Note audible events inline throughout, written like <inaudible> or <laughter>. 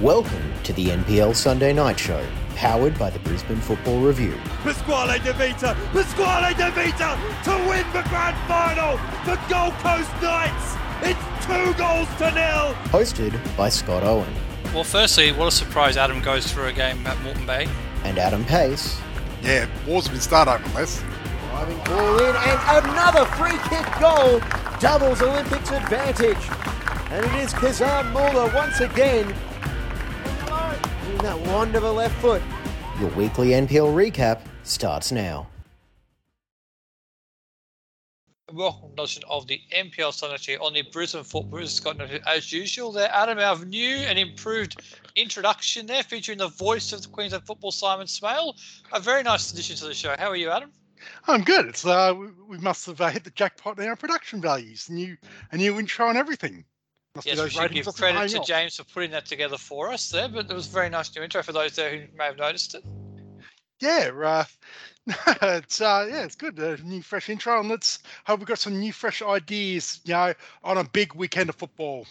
Welcome to the NPL Sunday Night Show, powered by the Brisbane Football Review. Pasquale De Vita, Pasquale De Vita to win the grand final for Gold Coast Knights. It's two goals to nil. Hosted by Scott Owen. Well, firstly, what a surprise Adam goes through a game at Moreton Bay. And Adam Pace. Yeah, war's been started over less. Driving ball in and another free kick goal doubles Olympics advantage. And it is Kazan Muller once again in that wand of a left foot. Your weekly NPL recap starts now. Welcome edition of the NPL Sunday Show on the Brisbane Football Scott as usual. There, Adam, our new and improved introduction there, featuring the voice of the Queensland Football, Simon Smale. A very nice addition to the show. How are you, Adam? I'm good. It's uh, we, we must have uh, hit the jackpot in our production values. New a new intro and everything. Yes, we should give credit to James for putting that together for us there. But it was a very nice new intro for those there who may have noticed it. Yeah, uh, <laughs> it's uh, yeah, it's good. A new fresh intro, and let's hope we've got some new fresh ideas. You know, on a big weekend of football.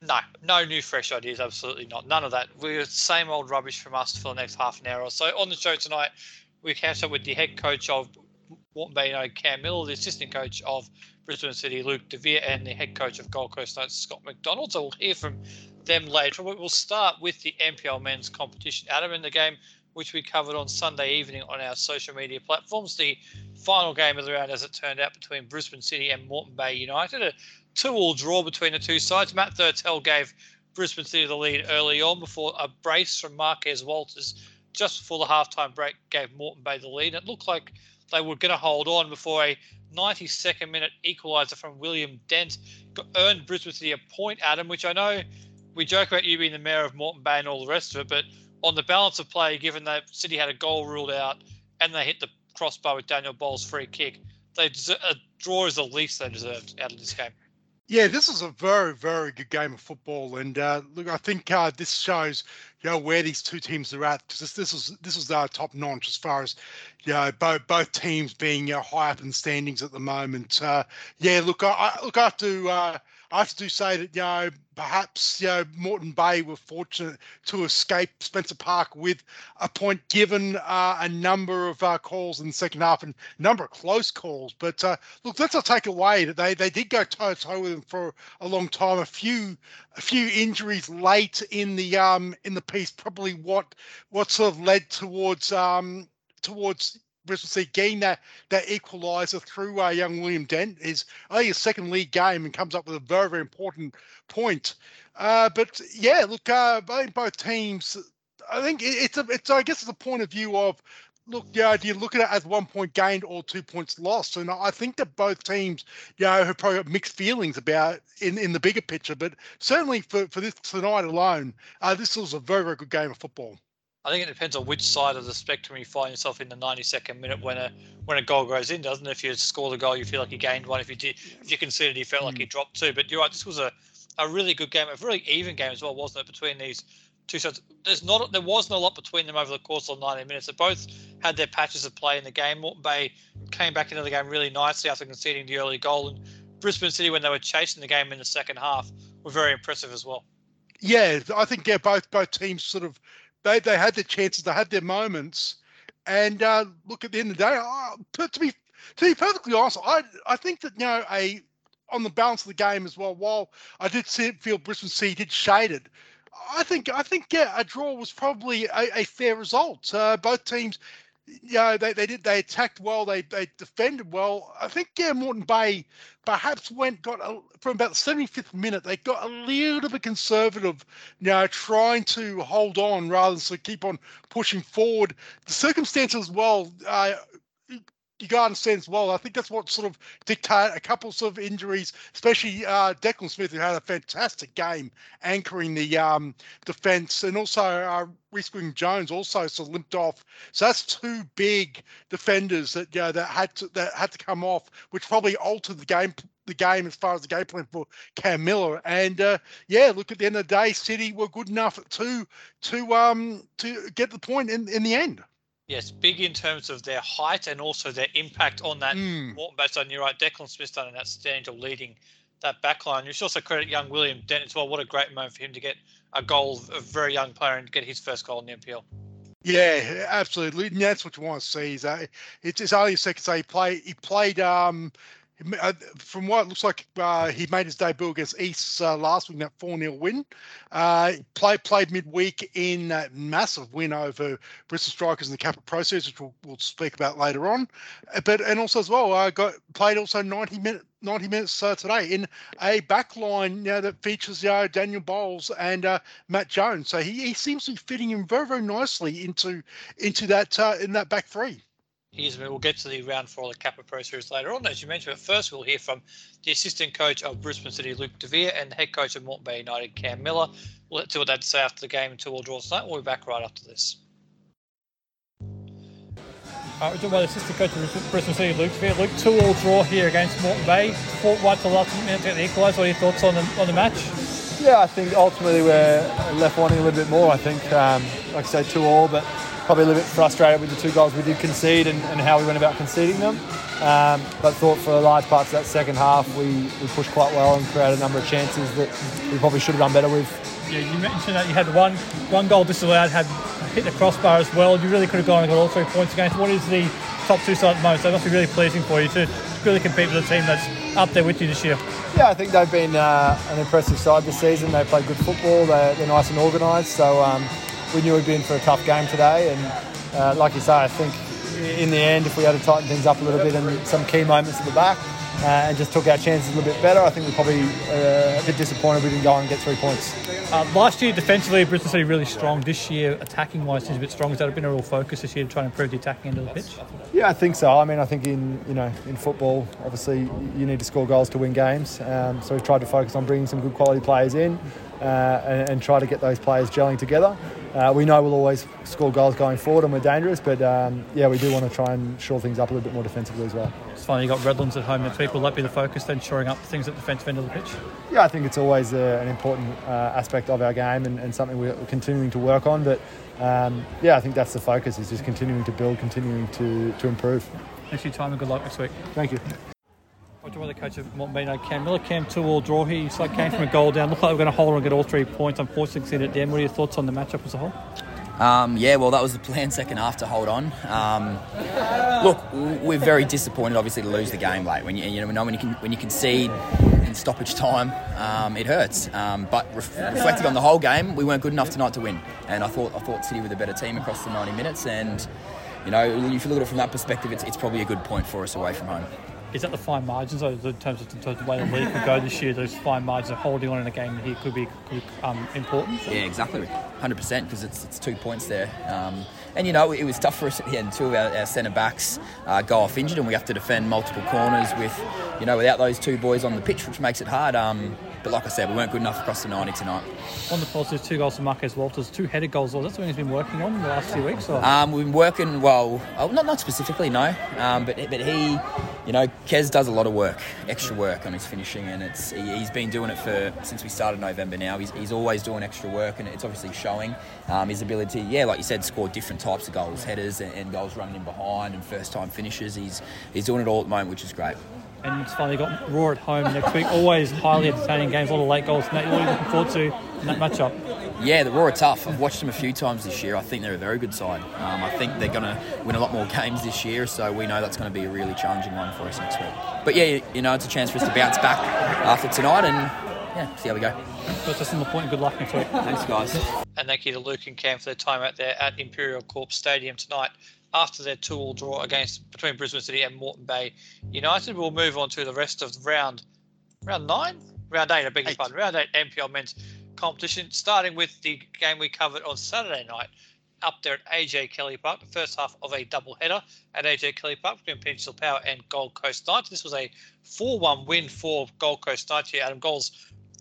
No, no new fresh ideas. Absolutely not. None of that. We're same old rubbish from us for the next half an hour or so. On the show tonight, we catch up with the head coach of Moreton Bay United, Cam Millar, the assistant coach of Brisbane City, Luke DeVere, and the head coach of Gold Coast Knights, Scott McDonald. So we'll hear from them later. But we'll start with the NPL men's competition. Adam, in the game which we covered on Sunday evening on our social media platforms, the final game of the round, as it turned out, between Brisbane City and Moreton Bay United. A two-all draw between the two sides. Matt Thurtell gave Brisbane City the lead early on before a brace from Marquez Walters just before the halftime break gave Moreton Bay the lead. It looked like they were going to hold on before a 92nd minute equaliser from William Dent earned Brisbane City a point, Adam, which I know we joke about you being the mayor of Moreton Bay and all the rest of it, but on the balance of play, given that City had a goal ruled out and they hit the crossbar with Daniel Bowles' free kick, they a draw is the least they deserved out of this game. Yeah, this is a very, very good game of football, and uh, look, I think uh, this shows you know where these two teams are at because this, this was this was uh, top notch as far as you know both both teams being uh, high up in standings at the moment. Uh, yeah, look, I, I look I have to to say that you know perhaps you know Moreton Bay were fortunate to escape Spencer Park with a point, given uh, a number of uh, calls in the second half and a number of close calls. But uh, look, let's not take away that they they did go toe to toe with them for a long time. A few a few injuries late in the um in the piece probably what what sort of led towards um towards Bristol City getting that that equaliser through uh, young William Dent is only a second league game and comes up with a very very important point. Uh, but yeah, look, uh, both teams. I think it's a it's I guess it's a point of view of look, yeah, do you look at it as one point gained or two points lost? And I think that both teams, you know, have probably got mixed feelings about in, in the bigger picture. But certainly for, for this tonight alone, uh, this was a very, very good game of football. I think it depends on which side of the spectrum you find yourself in the 92nd minute when a when a goal goes in, doesn't it? If you score the goal, you feel like you gained one. If you did, if you considered you felt like you hmm. dropped two. But you're right, this was a, a really good game, a really even game as well, wasn't it? Between these two sides, there's not there wasn't a lot between them over the course of 90 minutes. They both had their patches of play in the game. Moreton Bay came back into the game really nicely after conceding the early goal, and Brisbane City, when they were chasing the game in the second half, were very impressive as well. Yeah, I think yeah, both both teams sort of they they had their chances, they had their moments, and uh, look at the end of the day. To be to be perfectly honest, I I think that you know a on the balance of the game as well. While I did see, feel Brisbane City did shade it, I think I think yeah, a draw was probably a, a fair result. Uh, both teams yeah, they, they did. They attacked well. They they defended well. I think yeah, Moreton Bay perhaps went got a, from about the 75th minute. They got a little bit conservative, you know, trying to hold on rather than to keep on pushing forward. The circumstances, well, uh, you got to understand as well. I think that's what sort of dictate a couple sort of injuries, especially uh, Declan Smith, who had a fantastic game anchoring the um, defence, and also uh, Wing Jones also sort of limped off. So that's two big defenders that you know, that had to that had to come off, which probably altered the game the game as far as the game plan for Cam Millar. And uh, yeah, look at the end of the day, City were good enough to to um to get the point in in the end. Yes, big in terms of their height and also their impact on that. Mm. Based on you're right, Declan Smith's done an outstanding job leading that back line. You should also credit young William Dent as well. What a great moment for him to get a goal, a very young player, and get his first goal in the NPL. Yeah, absolutely. And that's what you want to see. Is that it's, it's only a second say he played. He played. Um, from what it looks like, uh, he made his debut against East uh, last week, that 4 0 win. Uh, played played midweek in that massive win over Brisbane Strikers in the Kappa Pro Series, which we'll, we'll, speak about later on. Uh, but and also as well, uh, got played also 90 minutes 90 minutes uh, today in a backline you know, that features uh, Daniel Bowles and uh, Matt Jones. So he, he seems to be fitting in very very nicely into into that uh, in that back three. Here's we'll get to the round four of the Kappa Pro Series later on. As you mentioned, but first we'll hear from the assistant coach of Brisbane City, Luke DeVere, and the head coach of Moreton Bay United, Cam Millar. We'll see what they'd say after the game and two all draws tonight. We'll be back right after this. Uh, we're joined by the assistant coach of Brisbane City, Luke DeVere. Luke, two all draw here against Moreton Bay. Fought right to the last minute to get the equaliser. What are your thoughts on the, on the match? Yeah, I think ultimately we're left wanting a little bit more. I think, um, like I said, two all, but probably a little bit frustrated with the two goals we did concede and, and how we went about conceding them. Um, but thought for the large parts of that second half we, we pushed quite well and created a number of chances that we probably should have done better with. Yeah, you mentioned that you had one one goal disallowed, had hit the crossbar as well. You really could have gone and got all three points against. What is the top two side at the moment? So it must be really pleasing for you to really compete with a team that's up there with you this year. Yeah, I think they've been uh, an impressive side this season. They play good football. They're, they're nice and organised. So um, we knew we'd be in for a tough game today. And uh, like you say, I think in the end, if we had to tighten things up a little bit and some key moments at the back, uh, and just took our chances a little bit better. I think we're probably uh, a bit disappointed we didn't go and get three points. Uh, last year, defensively, Brisbane City really strong. This year, attacking wise, seems a bit strong. Has that been a real focus this year to try and improve the attacking end of the pitch? Yeah, I think so. I mean, I think in you know in football, obviously you need to score goals to win games. Um, so we've tried to focus on bringing some good quality players in. Uh, and, and, try to get those players gelling together. Uh, we know we'll always score goals going forward and we're dangerous, but um, yeah, we do want to try and shore things up a little bit more defensively as well. It's funny you got Redlands at home week. Will that be the focus then, shoring up things at the defensive end of the pitch? Yeah, I think it's always uh, an important uh, aspect of our game and, and, something we're continuing to work on. But um, yeah, I think that's the focus is just continuing to build, continuing to, to improve. Thanks for your time and good luck next week. Thank you. Dr. the coach of Montbino, Cam Millar. Cam, two all draw here. You like came from a goal down. Looked like we are going to hold on and get all three points. Unfortunately, conceded the end. What are your thoughts on the matchup as a whole? Um, yeah, well, that was the plan second half to hold on. Um, look, we're very disappointed, obviously, to lose the game late. When you, you know when you can when you concede in stoppage time, um, it hurts. Um, but ref- reflecting on the whole game, we weren't good enough tonight to win. And I thought I thought City were the better team across the 90 minutes. And you know, if you look at it from that perspective, it's, it's probably a good point for us away from home is that the fine margins in terms of, in terms of the way the league could go this year? Those fine margins of holding on in a game here could be, could be um, important. Yeah, exactly, hundred percent because it's, it's two points there. Um, and you know it was tough for us at the end. Two of our, our centre backs uh, go off injured, and we have to defend multiple corners with, you know, without those two boys on the pitch, which makes it hard. Um, but like I said, we weren't good enough across the 90 tonight. On the positives, two goals from Marquez Walters, two headed goals. That's something he's been working on in the last few weeks? Um, we've been working, well, oh, not, not specifically, no. Um, but, but he, you know, Kez does a lot of work, extra work on his finishing, and it's he, has been doing it for since we started November now. He's, he's always doing extra work, and it's obviously showing um, his ability, yeah, like you said, score different types of goals, headers and, and goals running in behind and first time finishes. He's, he's doing it all at the moment, which is great and it's finally got Roar at home next week. Always highly entertaining games, a lot of late goals. What are you looking forward to in that matchup? Yeah, the Roar are tough. I've watched them a few times this year. I think they're a very good side. Um, I think they're going to win a lot more <laughs> games this year, so we know that's going to be a really challenging one for us next week. But yeah, you know, it's a chance for us to bounce back after tonight and yeah, see how we go. But just on the point, good luck next week. Thanks, guys. And thank you to Luke and Cam for their time out there at Imperial Corp Stadium tonight after their two-all draw against between Brisbane City and Moreton Bay United. We'll move on to the rest of round round nine, round eight. I beg your pardon, round eight NPL men's competition. Starting with the game we covered on Saturday night up there at AJ Kelly Park, the first half of a double header at AJ Kelly Park between Peninsula Power and Gold Coast Knights. This was a 4-1 win for Gold Coast Knights here. Adam goals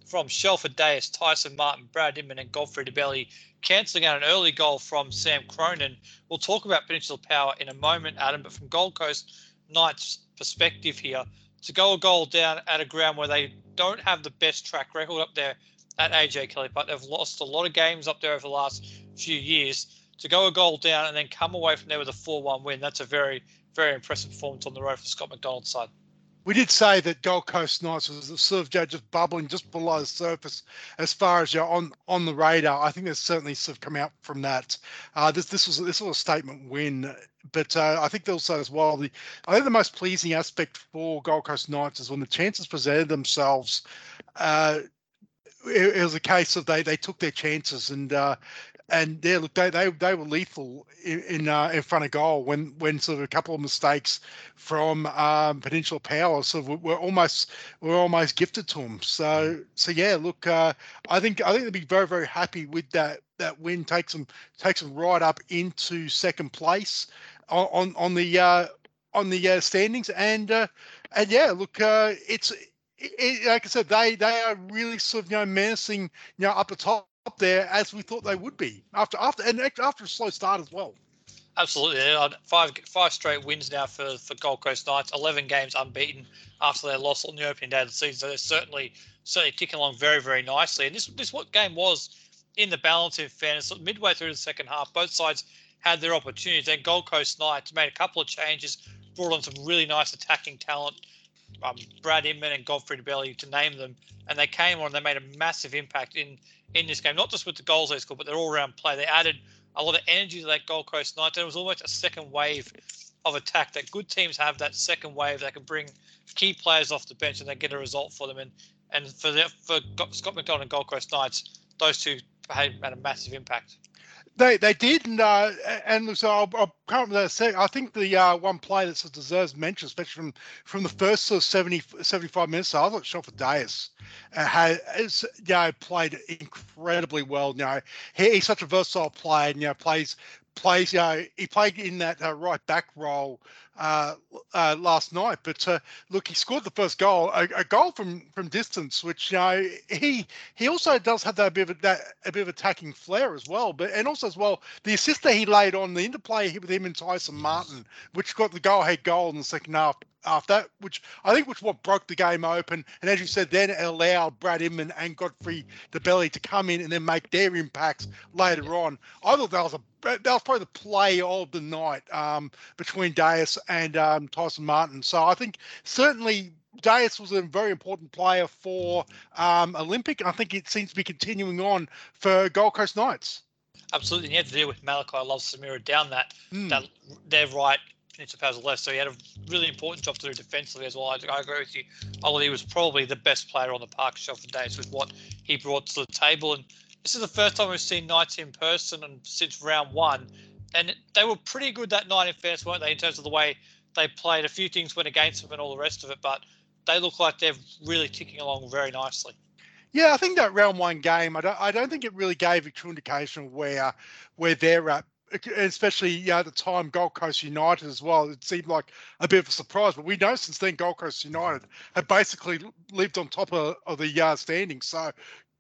from Shelford Dias, Tyson Martin, Brad Inman, and Godfrey DeBelly cancelling out an early goal from Sam Cronin. We'll talk about Peninsula Power in a moment, Adam, but from Gold Coast Knights' perspective here, to go a goal down at a ground where they don't have the best track record up there at AJ Kelly, but they've lost a lot of games up there over the last few years. To go a goal down and then come away from there with a 4 1 win, that's a very, very impressive performance on the road for Scott McDonald's side. We did say that Gold Coast Knights was sort of just bubbling just below the surface as far as you're on on the radar. I think there's certainly sort of come out from that. Uh, this this was this was a statement win, but uh, I think also as well the I think the most pleasing aspect for Gold Coast Knights is when the chances presented themselves. Uh, it, it, was a case of they they took their chances and uh, and yeah, look, they they, they were lethal in in, uh, in front of goal when when sort of a couple of mistakes from um, Peninsula Power sort of were almost were almost gifted to them. So so yeah, look, uh, I think I think they'd be very very happy with that that win. Takes them takes them right up into second place on on, on the uh, on the uh, standings and uh, and yeah, look, uh, it's. It, like I said, they they are really sort of you know menacing you know up the top up there as we thought they would be after after and after a slow start as well. Absolutely, five five straight wins now for, for Gold Coast Knights. Eleven games unbeaten after their loss on the opening day of the season. So they're certainly certainly ticking along very very nicely. And this this what game was in the balance. In fairness, midway through the second half, both sides had their opportunities. Then Gold Coast Knights made a couple of changes, brought on some really nice attacking talent. Um, Brad Inman and Godfrey Belly, to name them, and they came on. And they made a massive impact in in this game, not just with the goals they scored, but their all round play. They added a lot of energy to that Gold Coast night. There was almost a second wave of attack that good teams have that second wave that can bring key players off the bench and they get a result for them. And and for the, for Scott McDonald and Gold Coast Knights, those two had, had a massive impact. They they did, and uh, and so I'll, I'll can't remember. I think the uh, one play that sort of deserves mention, especially from from the first sort of 70, 75 minutes. I thought Shelford Dias uh, had is, you know, played incredibly well. You know, he, he's such a versatile player. And, you know, plays plays. You know, he played in that uh, right back role uh, uh, last night. But uh, look, he scored the first goal, a, a, goal from from distance, which you know he he also does have that bit of that a bit of attacking flair as well. But and also as well the assist that he laid on the interplay with him and Tyson Martin, which got the go ahead goal in the second half after that, which I think was what broke the game open. And as you said, then it allowed Brad Inman and Godfrey DeBelly to come in and then make their impacts later on. I thought that was a that was probably the play of the night um, between Dias and um, Tyson Martin. So I think certainly Dias was a very important player for um, Olympic. I think it seems to be continuing on for Gold Coast Knights. Absolutely, and you had to deal with Malachi Love Samira down that mm. that their right Peninsula Powers left, so he had a really important job to do defensively as well. I, I agree with you. Ollie was probably the best player on the park Shelford Dias with what he brought to the table, and this is the first time we've seen Knights in person and since round one, and they were pretty good that night in fairness, weren't they? In terms of the way they played, a few things went against them and all the rest of it, but they look like they're really ticking along very nicely. Yeah, I think that round one game, I don't, I don't think it really gave a true indication of where where they're at especially know, at the time Gold Coast United as well. It seemed like a bit of a surprise, but we know since then Gold Coast United have basically lived on top of, of the uh, standings. So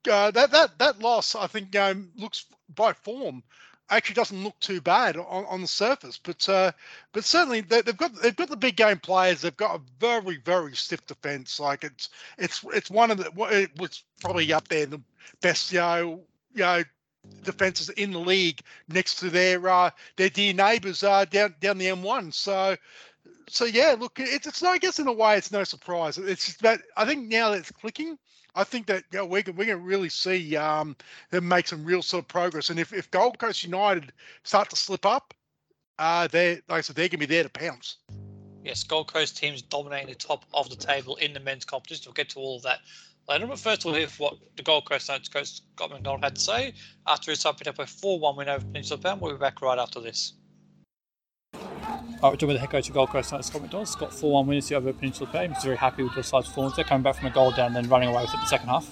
uh, that that that loss, I think, um, looks by form actually doesn't look too bad on, on the surface. But uh, but certainly they, have got they've got the big game players. They've got a very very stiff defense. Like it's it's it's one of the it was probably up there in the best you know you know defenses in the league next to their uh, their dear neighbours uh, down down the M1. So so yeah, look, it's it's no, I guess in a way it's no surprise. It's just that I think now that it's clicking, I think that you know, we can we can really see um, them make some real sort of progress. And if, if Gold Coast United start to slip up, uh, they like I said, they're going to be there to pounce. Yes, Gold Coast teams dominating the top of the table in the men's competition. We'll get to all of that later. But first, we'll hear what the Gold Coast Knights coach Scott McDonald had to say after his side picked up a 4 1 win over Peninsula Power. We'll be back right after this. All right, we're with the head coach of Gold Coast Knights, Scott McDonald. Scott 4 1 wins over Peninsula Power. He's very happy with your side's performance there, coming back from a goal down and then running away with it in the second half.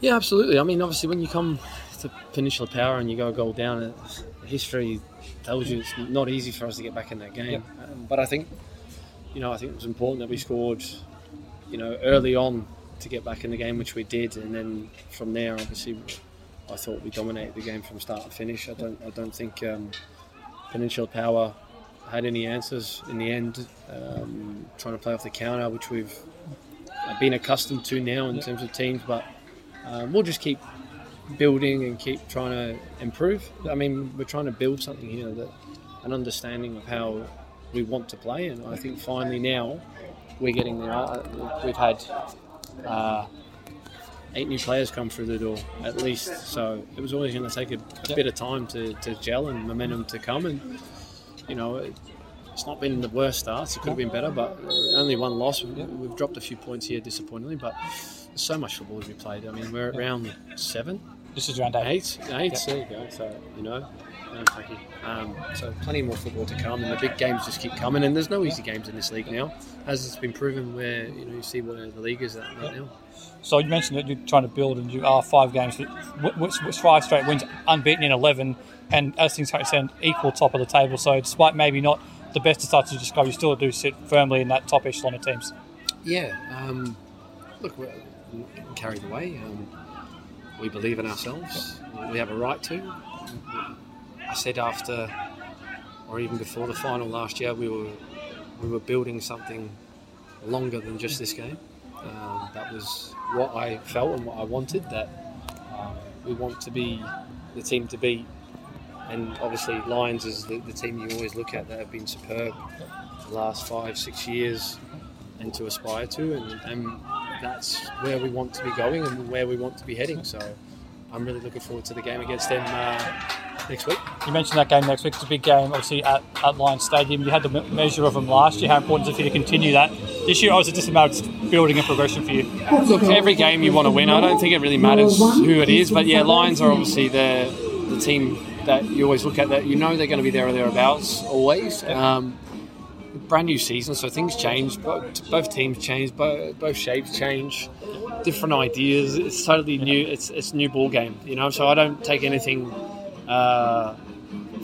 Yeah, absolutely. I mean, obviously, when you come to Peninsula Power and you go a goal down, history tells you it's not easy for us to get back in that game. Yeah. Um, but I think, you know, I think it was important that we scored, you know, early on to get back in the game, which we did, and then from there, obviously, I thought we dominated the game from start to finish. I don't, I don't think um, Peninsula Power had any answers in the end. Um, trying to play off the counter, which we've been accustomed to now in terms of teams, but um, we'll just keep building and keep trying to improve. I mean, we're trying to build something here that an understanding of how we want to play, and I think finally now we're getting there. We've had uh, eight new players come through the door at least, so it was always going to take a, a bit of time to, to gel and momentum to come. And you know, it, it's not been the worst starts. It could have been better, but only one loss. We've, we've dropped a few points here, disappointingly. But there's so much football to be played. I mean, we're at round seven. This is round eight. Eight, eight. There you go. So you know, um. Um, so plenty more football to come, and the big games just keep coming. And there's no easy games in this league now, as it's been proven. Where you know you see where the league is at right now. So you mentioned that you're trying to build, and you are five games, which, five straight wins, unbeaten in eleven, and as things stand, equal top of the table. So despite maybe not the best of starts to describe, you still do sit firmly in that top echelon of teams. Yeah. Um, look, we're carried away. Um, we believe in ourselves. We have a right to. I said after, or even before the final last year, we were we were building something longer than just this game. Um, that was what I felt and what I wanted. That um, we want to be the team to beat, and obviously Lions is the, the team you always look at that have been superb the last five six years, and to aspire to, and, and that's where we want to be going and where we want to be heading. So I'm really looking forward to the game against them uh, next week. You mentioned that game next week. It's a big game, obviously, at, at Lions Stadium. You had the measure of them last year. How important is it for you to continue that this year, or is it just about building a progression for you? Look, every game you want to win. I don't think it really matters who it is, but yeah, Lions are obviously the, the team that you always look at that you know they're going to be there or thereabouts always. Um, brand new season, so things change. Both, both teams change, both, both shapes change, different ideas. It's totally new. It's it's new ball game, you know. So I don't take anything uh,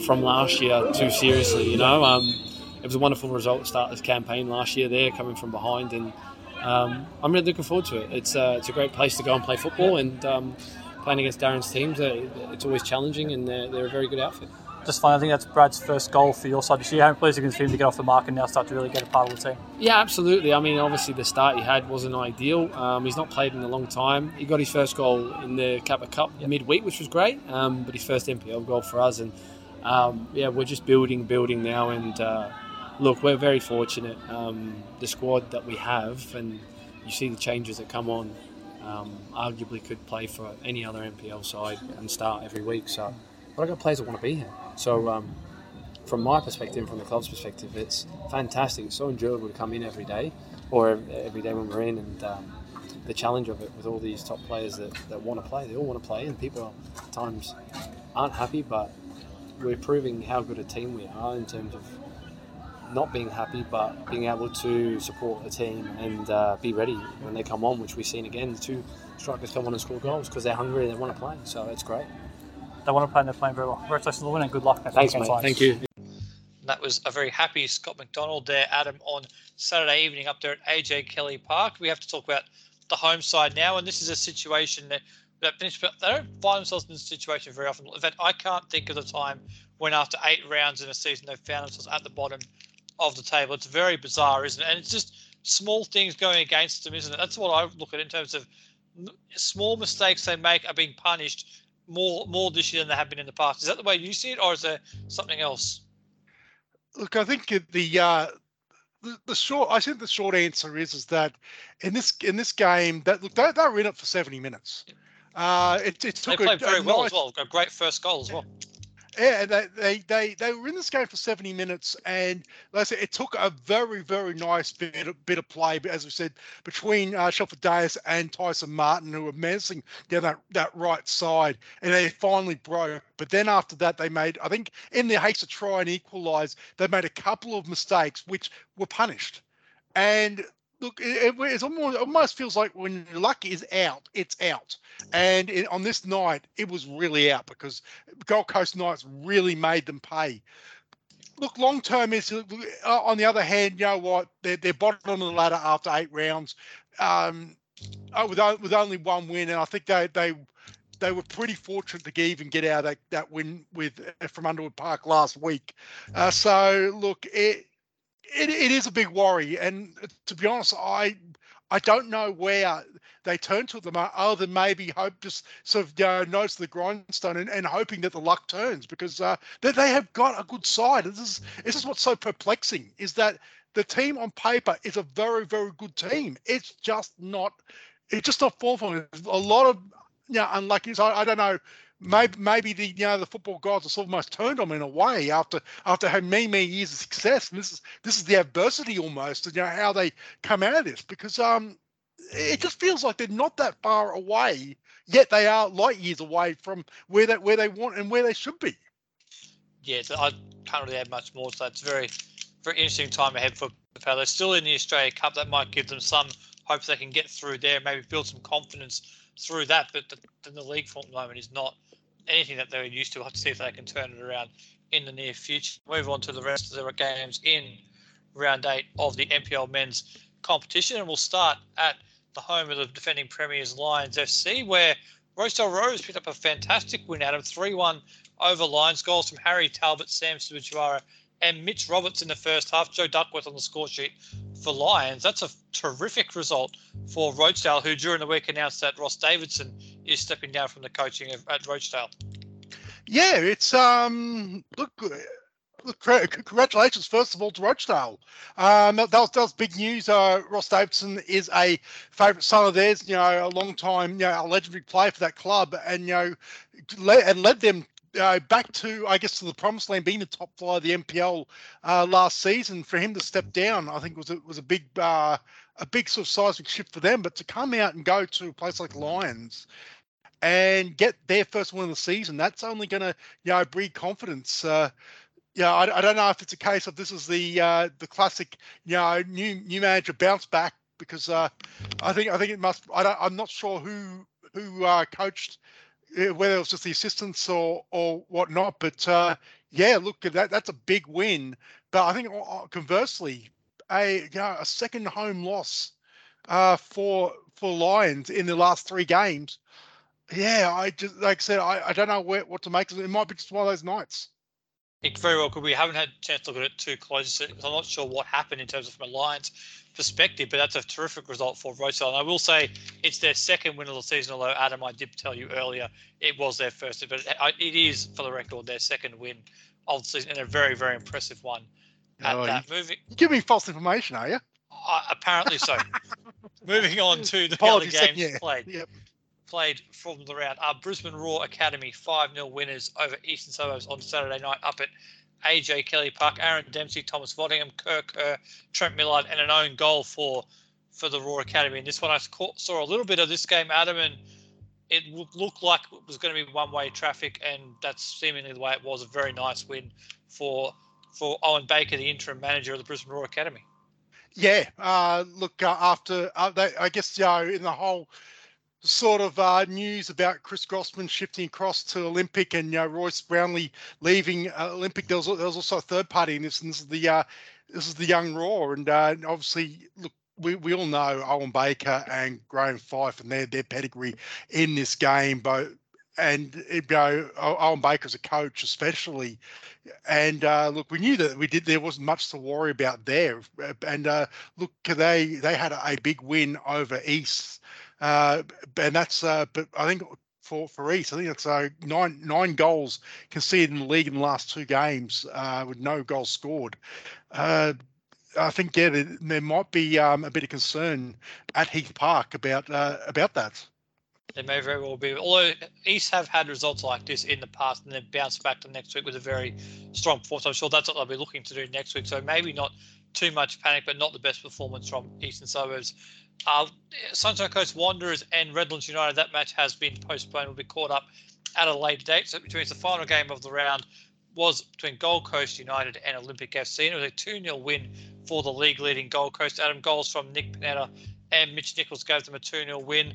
from last year too seriously. You know, um, it was a wonderful result to start this campaign last year. There, coming from behind, and um, I'm really looking forward to it. It's uh, it's a great place to go and play football, and um, playing against Darren's teams, uh, it's always challenging, and they're, they're a very good outfit just fine. I think that's Brad's first goal for your side this year. How pleased against him to get off the mark and now start to really get a part of the team? Yeah, absolutely. I mean, obviously the start he had wasn't ideal. Um, he's not played in a long time. He got his first goal in the Kappa Cup yep. midweek, which was great. Um, but his first NPL goal for us, and um, yeah, we're just building, building now. And uh, look, we're very fortunate. Um, the squad that we have, and you see the changes that come on. Um, arguably could play for any other NPL side and start every week. So, but I've got players that want to be here. So, um, from my perspective, from the club's perspective, it's fantastic. It's so enjoyable to come in every day, or every day when we're in, and um, the challenge of it with all these top players that, that want to play. They all want to play, and people at times aren't happy, but we're proving how good a team we are in terms of not being happy, but being able to support the team and uh, be ready when they come on, which we've seen again. The two strikers come on and score goals because they're hungry and they want to play. So it's great they want to play and they're playing very well. Congratulations on the win and good luck. Thanks, mate. Thank you. That was a very happy Scott McDonald there, Adam, on Saturday evening up there at AJ Kelly Park. We have to talk about the home side now, and this is a situation that that they don't find themselves in this situation very often. In fact, I can't think of the time when after eight rounds in a season they've found themselves at the bottom of the table. It's very bizarre, isn't it? And it's just small things going against them, isn't it? That's what I look at in terms of small mistakes they make are being punished more more this year than they have been in the past. Is that the way you see it, or is there something else? Look, I think the uh, the, the short I think the short answer is is that in this in this game that look they, they were in it for seventy minutes. Uh, it, it took they played a, very a well nice, as well. A great first goal as well. Yeah, they, they they they were in this game for 70 minutes, and like I said, it took a very very nice bit of, bit of play, as we said, between uh, Shelford Dias and Tyson Martin, who were menacing down that, that right side, and they finally broke. But then after that, they made I think in their haste to try and equalise, they made a couple of mistakes which were punished, and look, it, it almost, almost feels like when luck is out, it's out. And it, on this night, it was really out because Gold Coast Knights really made them pay. Look, long term is uh, on the other hand, you know what? They're, they're bottom of the ladder after eight rounds, um, uh, with with only one win, and I think they they they were pretty fortunate to even get out that, that win with uh, from Underwood Park last week. Uh, so look, it it, it is a big worry, and to be honest, I I don't know where they turn to them other than maybe hope just sort of you know, nose to the grindstone and, and hoping that the luck turns because uh, they, they have got a good side. This is this is what's so perplexing is that the team on paper is a very, very good team. It's just not, it's just not falling. A lot of, you know, unlucky. So I, I don't know. Maybe, maybe the you know the football gods have almost turned on them in a way after after having many many years of success, and this is this is the adversity almost, you know how they come out of this because um it just feels like they're not that far away, yet they are light years away from where they where they want and where they should be. Yeah, I can't really add much more. So it's very, very interesting time ahead for Power. They're still in the Australia Cup. That might give them some hope they can get through there, maybe build some confidence through that. But the, the league form at the moment is not anything that they're used to. We'll have to see if they can turn it around in the near future. Move on to the rest of the games in round eight of the NPL men's competition, and we'll start at the home of the defending premiers Lions FC, where Rochedale Rovers picked up a fantastic win of 3 1 over Lions. Goals from Harry Talbot, Sam Subichara, and Mitch Roberts in the first half. Joe Duckworth on the score sheet for Lions. That's a terrific result for Rochedale, who during the week announced that Ross Davidson is stepping down from the coaching at Rochedale. Yeah, it's um look look congratulations, first of all, to Rochedale. Um, that, was, that was big news. Uh, Ross Davidson is a favourite son of theirs, you know, a long time, you know, a legendary player for that club, and, you know, led, and led them uh, back to, I guess, to the promised land, being the top flyer of the NPL uh, last season. For him to step down, I think was a, was a big, uh, a big sort of seismic shift for them. But to come out and go to a place like Lions and get their first win of the season, that's only going to, you know, breed confidence. Uh, yeah, I, I, don't know if it's a case of this is the uh, the classic, you know, new new manager bounce back because uh, I think I think it must. I I'm not sure who who uh, coached, uh, whether it was just the assistants or or whatnot. But uh, yeah, look, that that's a big win. But I think uh, conversely, a you know, a second home loss uh, for for Lions in the last three games. Yeah, I just like I said, I, I don't know where, what to make. Of it It might be just one of those nights. It very well could. We haven't had a chance to look at it too closely. I'm not sure what happened in terms of from a Lions perspective, but that's a terrific result for Rochedale. And I will say it's their second win of the season, although Adam, I did tell you earlier it was their first, but it is, for the record, their second win of the season and a very, very impressive one at oh, that. You, Moving, you give me false information, are you? Uh, apparently so. <laughs> Moving on to the other games yeah. played. Yep played from the round. Uh, Brisbane Roar Academy 5 0 winners over Eastern Suburbs on Saturday night up at AJ Kelly Park. Aaron Dempsey, Thomas Vodingham, Kirk Kerr, Trent Millard, and an own goal for for the Roar Academy. And this one I saw a little bit of this game, Adam, and it looked like it was going to be one way traffic, and that's seemingly the way it was. A very nice win for for Owen Baker, the interim manager of the Brisbane Roar Academy. Yeah, uh, look, uh, after uh, they, I guess you know, in the whole sort of uh, news about Chris Grossman shifting across to Olympic and you know, Royce Brownlee leaving uh, Olympic. There was, there was also a third party in this, and this is the uh, this is the young Roar, and obviously, look, we, we all know Owen Baker and Graham Fife and their their pedigree in this game, but and you know Owen Baker as a coach especially, and uh, look, we knew that we did there wasn't much to worry about there, and uh, look, they they had a, big win over East uh, and that's uh, but I think for for East, I think it's uh, nine nine goals conceded in the league in the last two games uh, with no goals scored. Uh, I think yeah, there, there might be um, a bit of concern at Heath Park about uh, about that. There may very well be. Although East have had results like this in the past and then bounced back to next week with a very strong performance. I'm sure that's what they'll be looking to do next week. So maybe not too much panic, but not the best performance from Eastern Suburbs. Uh, Sunshine Coast Wanderers and Redlands United, that match has been postponed, will be caught up at a later date. So, which means the final game of the round was between Gold Coast United and Olympic FC. And it was a 2 0 win for the league leading Gold Coast. Adam goals from Nick Panetta and Mitch Nichols gave them a 2 0 win.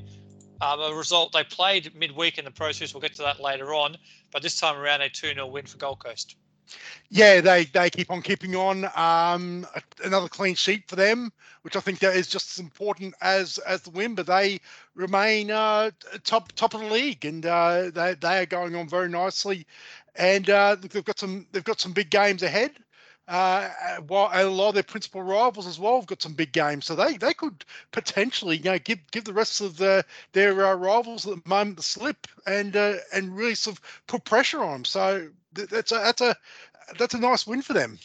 Um, a result they played midweek in the process. We'll get to that later on. But this time around, a 2 0 win for Gold Coast yeah, they they keep on keeping on. Um, another clean sheet for them, which I think that is just as important as as the win. But they remain uh, top top of the league, and uh, they they are going on very nicely. And uh, they've got some they've got some big games ahead. Uh, while a lot of their principal rivals as well have got some big games, so they they could potentially you know give give the rest of the, their uh, rivals at the moment the slip and uh, and really sort of put pressure on them. So that's a that's a that's a nice win for them.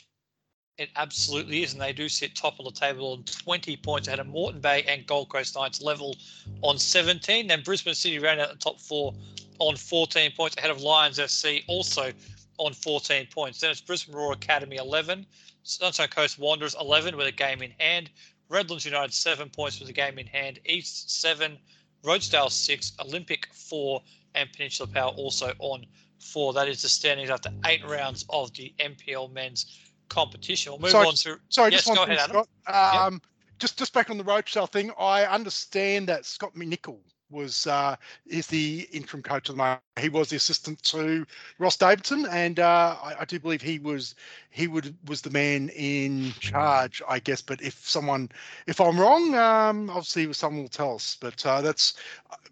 It absolutely is, and they do sit top of the table on 20 points ahead of Moreton Bay and Gold Coast Knights level on 17. Then Brisbane City ran out the top four on 14 points ahead of Lions FC also on 14 points. Then it's Brisbane Roar Academy 11, Sunshine Coast Wanderers 11 with a game in hand, Redlands United 7 points with a game in hand, East 7, Rochedale 6, Olympic 4, and Peninsula Power also on 4. That is the standings after eight rounds of the NPL men's competition. We'll move Sorry, on to. Sorry, yes, just go ahead, Adam. Scott. Um, Just just back on the Rochedale thing, I understand that Scott McNichol was uh, is the interim coach of the moment. He was the assistant to Ross Davidson, and uh, I, I do believe he was he would was the man in charge, I guess. But if someone, if I'm wrong, um, obviously someone will tell us. But uh, that's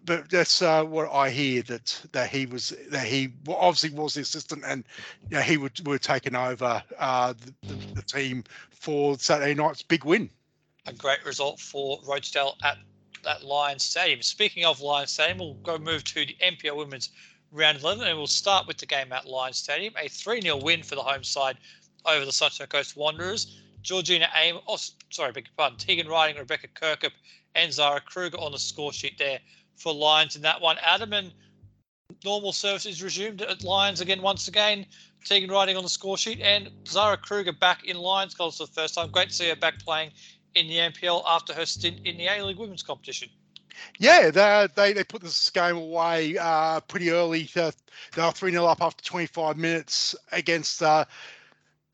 but that's uh, what I hear that that he was that he obviously was the assistant, and yeah, he would were taking over uh, the, the, the team for Saturday night's big win. a great result for Rochedale at that Lions Stadium. Speaking of Lions Stadium, we'll go move to the NPL Women's Round 11 and we'll start with the game at Lions Stadium. A 3 0 win for the home side over the Sunshine Coast Wanderers. Georgina Aim, oh, sorry, beg your pardon, Tegan Riding, Rebecca Kirkup, and Zara Kruger on the score sheet there for Lions in that one. Adam and normal services resumed at Lions again once again. Tegan Riding on the score sheet and Zara Kruger back in Lions goals for the first time. Great to see her back playing in the NPL after her stint in the A League Women's competition. Yeah, they they, they put this game away uh, pretty early. They were 3 0 up after 25 minutes against uh,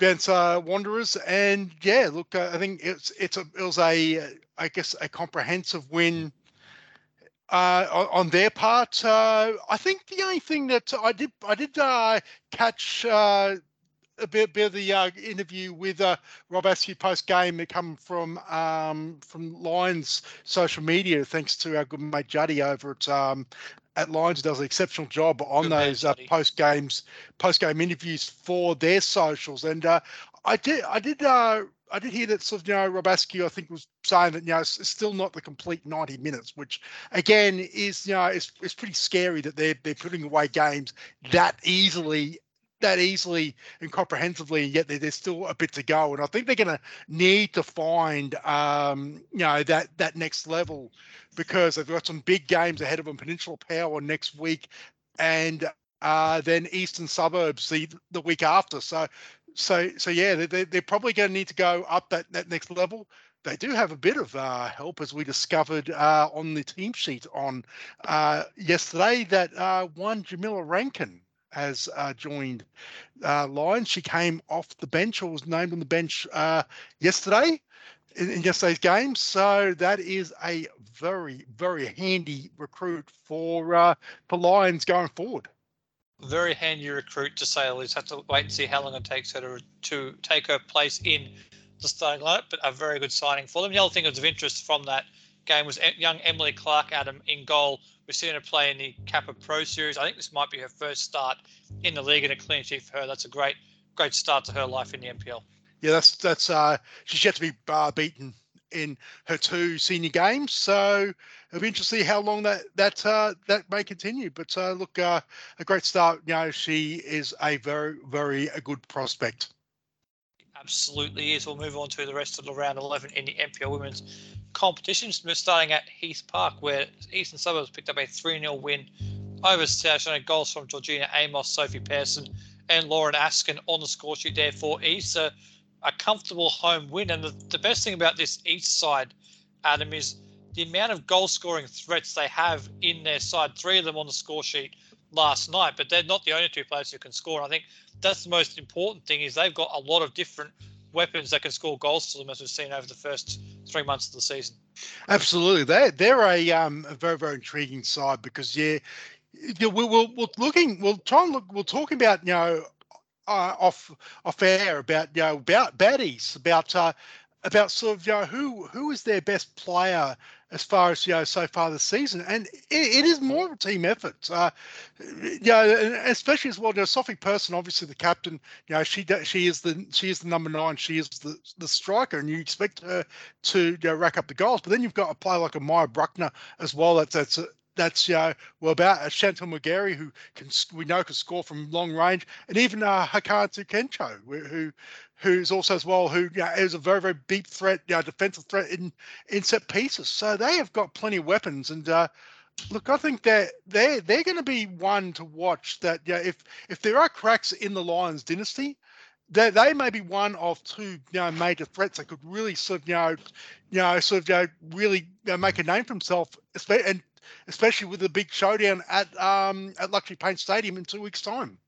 Wanderers. And yeah, look, uh, I think it's it's a it was a I guess a comprehensive win uh, on, on their part. Uh, I think the only thing that I did I did uh, catch uh, a bit, bit of the uh, interview with uh, Rob Askew post game come from um, from Lions social media, thanks to our good mate Juddy over at um, at Lions, does an exceptional job on Good those uh, post games post game interviews for their socials. And uh, I did I did uh, I did hear that sort of you know Rob Askew I think was saying that you know it's, it's still not the complete 90 minutes, which again is you know it's, it's pretty scary that they're they're putting away games that easily that easily and comprehensively, and yet there's still a bit to go. And I think they're going to need to find, um, you know, that that next level because they've got some big games ahead of them. Peninsula Power next week, and uh, then Eastern Suburbs the the week after. So, so so yeah, they- they they're probably going to need to go up that that next level. They do have a bit of uh, help, as we discovered uh, on the team sheet on uh, yesterday. That uh, one Jamila Rankin has uh, joined uh, Lions. She came off the bench or was named on the bench uh, yesterday in, in yesterday's game. So that is a very, very handy recruit for uh, for Lions going forward. Very handy recruit to say least. Have to wait and see how long it takes her to, to take her place in the starting lineup, but a very good signing for them. The other thing that was of interest from that game was young Emily Clark Adam in goal. We've seen her play in the Kappa Pro Series. I think this might be her first start in the league and a clean sheet for her. That's a great, great start to her life in the NPL. Yeah, that's that's uh, she's yet to be uh, beaten in her two senior games. So it'll be interesting how long that that uh, that may continue. But uh, look, uh, a great start. You know, she is a very, very a good prospect. Absolutely is. We'll move on to the rest of the round 11 in the NPL women's competitions. We're starting at Heath Park, where Eastern Suburbs picked up a 3 0 win over South Shore. Goals from Georgina Amos, Sophie Pearson, and Lauren Askin on the score sheet there for East. A, a comfortable home win. And the, the best thing about this East side, Adam, is the amount of goal scoring threats they have in their side. Three of them on the score sheet last night, but they're not the only two players who can score. And I think that's the most important thing is they've got a lot of different weapons that can score goals to them, as we've seen over the first three months of the season. Absolutely, they're they're a um a very very intriguing side because yeah, yeah we'll we'll, we'll looking we'll try and look we'll talk about you know uh, off off air about you know about baddies about uh about sort of you know who who is their best player as far as you know so far this season, and it, it is more of a team effort. Uh, you know, especially as well. You know, Sophie Pearson, obviously the captain. You know, she she is the she is the number nine. She is the the striker, and you expect her to you know, rack up the goals. But then you've got a player like a Maya Bruckner as well. That's that's a, that's you know, well about uh, Chantel McGarry, who can we know can score from long range, and even uh, Hakaatu Kencho, who who's also as well who you know, is a very very deep threat, you know, defensive threat in in set pieces. So they have got plenty of weapons, and uh, look, I think that they're they're going to be one to watch. That yeah, if if there are cracks in the Lions dynasty, they, they may be one of two you know major threats that could really sort of you know you know sort of you know, really you know, make a name for himself, and especially with the big showdown at um at Luxury Paint Stadium in two weeks' time.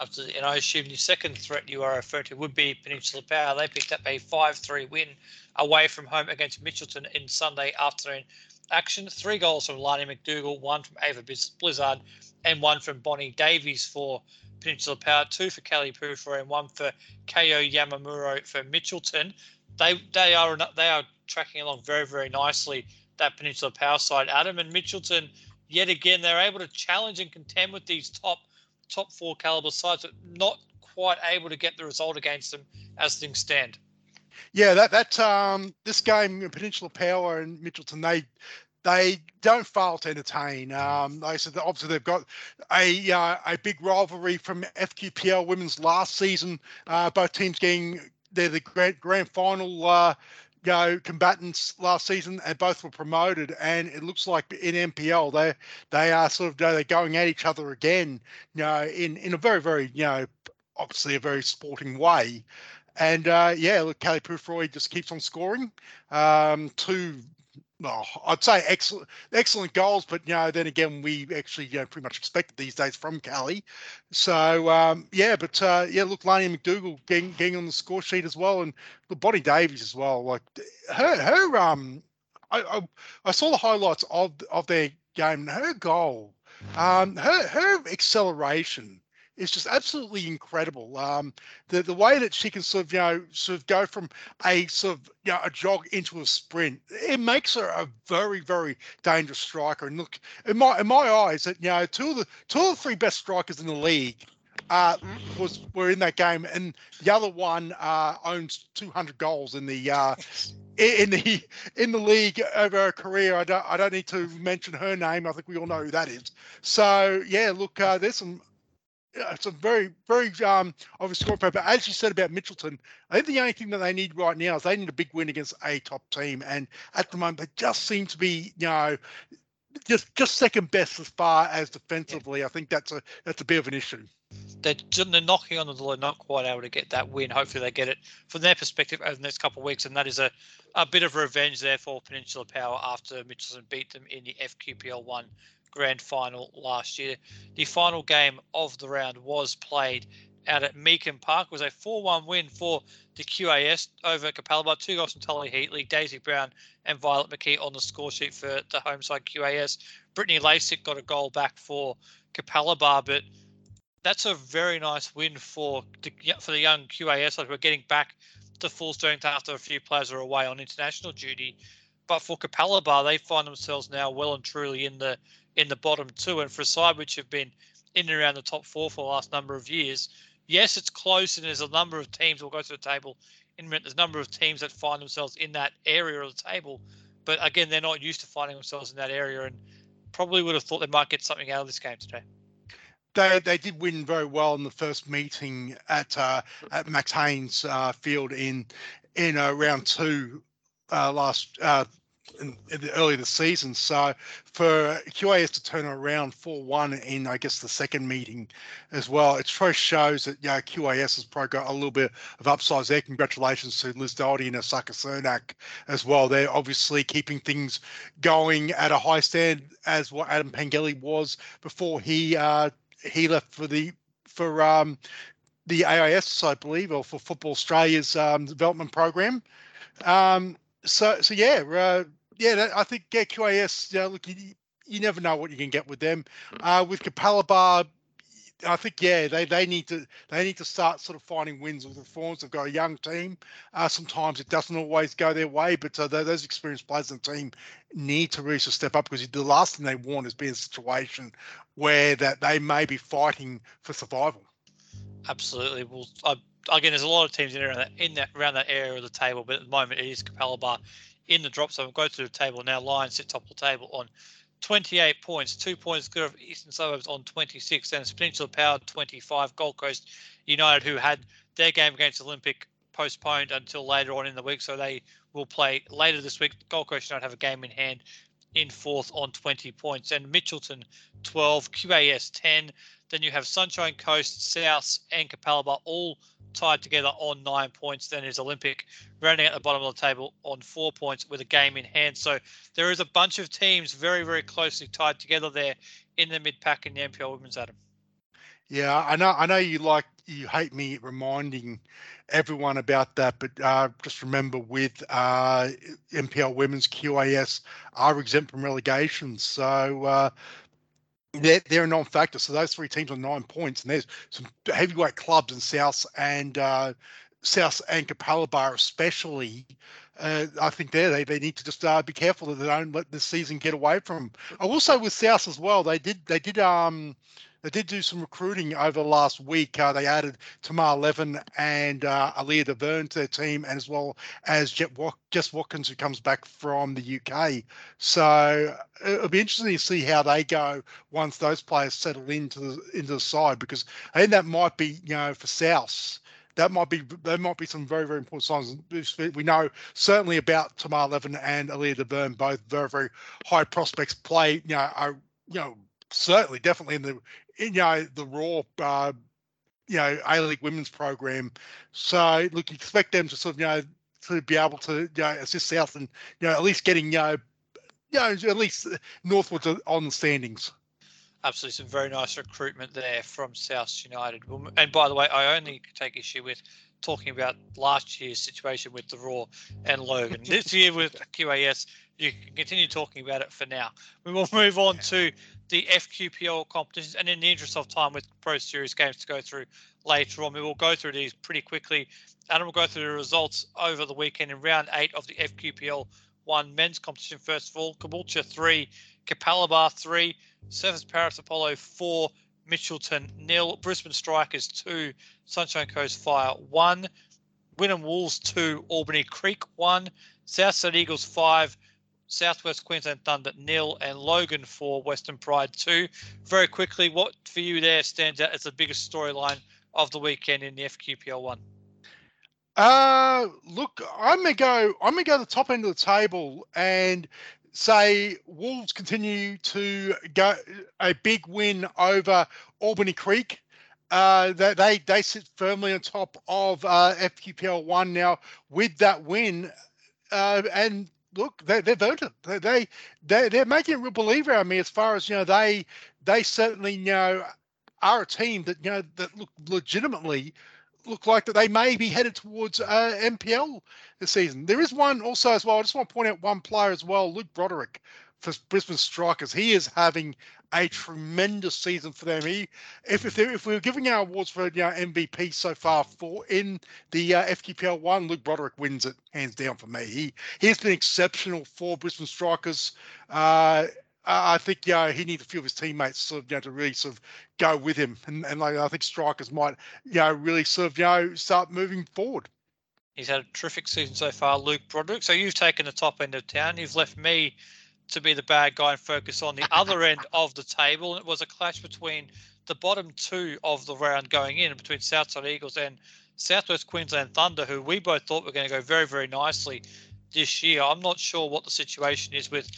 Absolutely, and I assume the second threat you are referring to would be Peninsula Power. They picked up a 5-3 win away from home against Mitchelton in Sunday afternoon action. Three goals from Lani McDougall, one from Ava Blizzard, and one from Bonnie Davies for Peninsula Power. Two for Kelly Puffer and one for Ko Yamamuro for Mitchelton. They they are they are tracking along very very nicely. That Peninsula Power side, Adam and Mitchelton, yet again they're able to challenge and contend with these top top four caliber sides, but not quite able to get the result against them as things stand. Yeah, that that um this game, Peninsula Power and Mitchelton, they they don't fail to entertain. Um, they said obviously they've got a uh, a big rivalry from FQPL women's last season. Uh, both teams getting they're the grand, grand final uh, know, combatants last season, and both were promoted. And it looks like in NPL they they are sort of they're going at each other again. You know, in in a very very you know obviously a very sporting way. And uh, yeah, look, Kelly Pufroy just keeps on scoring. Um, two well, I'd say excellent, excellent goals, but you know, then again, we actually you know, pretty much expected these days from Cali. So um, yeah, but uh, yeah, look, Lani McDougall getting, getting on the score sheet as well, and the Bonnie Davies as well. Like her, her um, I, I, I saw the highlights of of their game. Her goal, um, her her acceleration is just absolutely incredible. Um, the the way that she can sort of you know sort of go from a sort of you know, a jog into a sprint, it makes her a very very dangerous striker. And look, in my in my eyes, that you know two of the two of the three best strikers in the league uh, was were in that game, and the other one uh, owns 200 goals in the uh, in the in the league over her career. I don't I don't need to mention her name. I think we all know who that is. So yeah, look, uh, there's some it's a very, very um, obvious score But as you said about Mitchelton, I think the only thing that they need right now is they need a big win against a top team. And at the moment, they just seem to be, you know, just just second best as far as defensively. Yeah. I think that's a that's a bit of an issue. They're, they're knocking on the door, not quite able to get that win. Hopefully, they get it from their perspective over the next couple of weeks, and that is a, a bit of revenge there for Peninsula Power after Mitchelton beat them in the FQPL one grand final last year. The final game of the round was played out at Meakin Park. It was a 4-1 win for the QAS over Capalaba. Two goals from Tully Heatley, Daisy Brown, and Violet McKee on the score sheet for the home side QAS. Brittany Lasik got a goal back for Capalaba, but that's a very nice win for the for the young QAS. Like we're getting back to full strength after a few players are away on international duty. But for Capalaba, they find themselves now well and truly in the in the bottom two. And for a side which have been in and around the top four for the last number of years, yes, it's close, and there's a number of teams will go to the table. In there's a number of teams that find themselves in that area of the table, but again, they're not used to finding themselves in that area, and probably would have thought they might get something out of this game today. They, they did win very well in the first meeting at uh, at Max Haynes uh, Field in in uh, round two uh, last uh, in, in the early the season. So for QAS to turn around 4-1 in, I guess, the second meeting as well, it shows that yeah, QAS has probably got a little bit of upsides there. Congratulations to Liz Doherty and Osaka Cernak as well. They're obviously keeping things going at a high standard as what Adam Pangeli was before he uh, he left for the for um, the AIS, I believe, or for Football Australia's um, development program. Um, so so yeah, uh, yeah. I think yeah, QAS. Yeah, look, you, you never know what you can get with them. Mm. Uh, with Capalaba, I think yeah, they they need to they need to start sort of finding wins with reforms. They've got a young team. Uh, sometimes it doesn't always go their way, but uh, those experienced players in the team need to really step up because the last thing they want is be in a situation where that they may be fighting for survival. Absolutely. Well, I again, there's a lot of teams in around that in that around that area of the table, but at the moment it is Capalaba in the drop zone. Go to the table now. Lions sit top of the table on 28 points, two points good of Eastern Suburbs on 26, and Peninsula Power 25, Gold Coast United, who had their game against Olympic postponed until later on in the week, so they will play later this week. Gold Coast United have a game in hand in fourth on 20 points, and Mitchelton 12, QAS 10. Then you have Sunshine Coast, South, and Capalaba all tied together on nine points. Then is Olympic rounding at the bottom of the table on four points with a game in hand. So there is a bunch of teams very, very closely tied together there in the mid pack in the NPL Women's Adam. Yeah, I know. I know you like you hate me reminding everyone about that, but uh, just remember with uh, NPL Women's QAS are exempt from relegation, so uh, they're, they're a non-factor. So those three teams are nine points, and there's some heavyweight clubs in South and uh, South and Capalaba especially. Uh, I think there they, they need to just uh, be careful that they don't let the season get away from. Them. I will say with South as well, they did they did um they did do some recruiting over the last week. Uh, they added Tamar Levin and uh, Aaliyah DeVerne to their team, and as well as Jet Jess Watkins, who comes back from the UK. So it'll be interesting to see how they go once those players settle into the into the side, because I think that might be, you know, for South that might be there might be some very very important signs. We know certainly about Tamar Levin and Aaliyah DeVerne, both very very high prospects. Play you know are you know certainly definitely in the you know the Roar uh, you know A League women's program. So look, you expect them to sort of you know to be able to you know assist South and you know at least getting you know you know at least northwards on the standings. Absolutely, some very nice recruitment there from South United. And by the way, I only take issue with talking about last year's situation with the Roar and Logan. this year with <laughs> QAS, you can continue talking about it for now. We will move on to the FQPL competitions, and in the interest of time, with Pro Series games to go through later on, we will go through these pretty quickly. and we'll go through the results over the weekend in round eight of the FQPL one men's competition. First of all, Caboolture three, Capalaba three, Surfers Paradise Apollo four, Mitchelton nil, Brisbane Strikers two, Sunshine Coast Fire one, Wynnum Wolves two, Albany Creek one, Southside Eagles five, Southwest Queensland Thunder nil, and Logan for Western Pride two. Very quickly, what for you there stands out as the biggest storyline of the weekend in the FQPL one? Uh, look, I'm gonna go. I'm gonna go to the top end of the table and say Wolves continue to go a big win over Albany Creek. Uh, they they sit firmly on top of uh, FQPL one now with that win, uh, and look, they, they've earned it. They, they, they're making a real believer out of me as far as, you know, they, they certainly, you know, are a team that, you know, that look legitimately look like that they may be headed towards uh, NPL this season. There is one also as well. I just want to point out one player as well, Luke Broderick for Brisbane Strikers. He is having a tremendous season for them. He, if if, if we're giving our awards for you know, MVP so far for in the uh, FQPL one, Luke Broderick wins it hands down for me. He he has been exceptional for Brisbane Strikers. Uh, I think yeah, he needs a few of his teammates sort of you know, to really sort of go with him, and, and like, I think strikers might you know really sort of you know start moving forward. He's had a terrific season so far, Luke Broderick. So you've taken the top end of town. You've left me to be the bad guy and focus on the other end of the table. It was a clash between the bottom two of the round going in, between Southside Eagles and Southwest Queensland Thunder, who we both thought were going to go very, very nicely this year. I'm not sure what the situation is with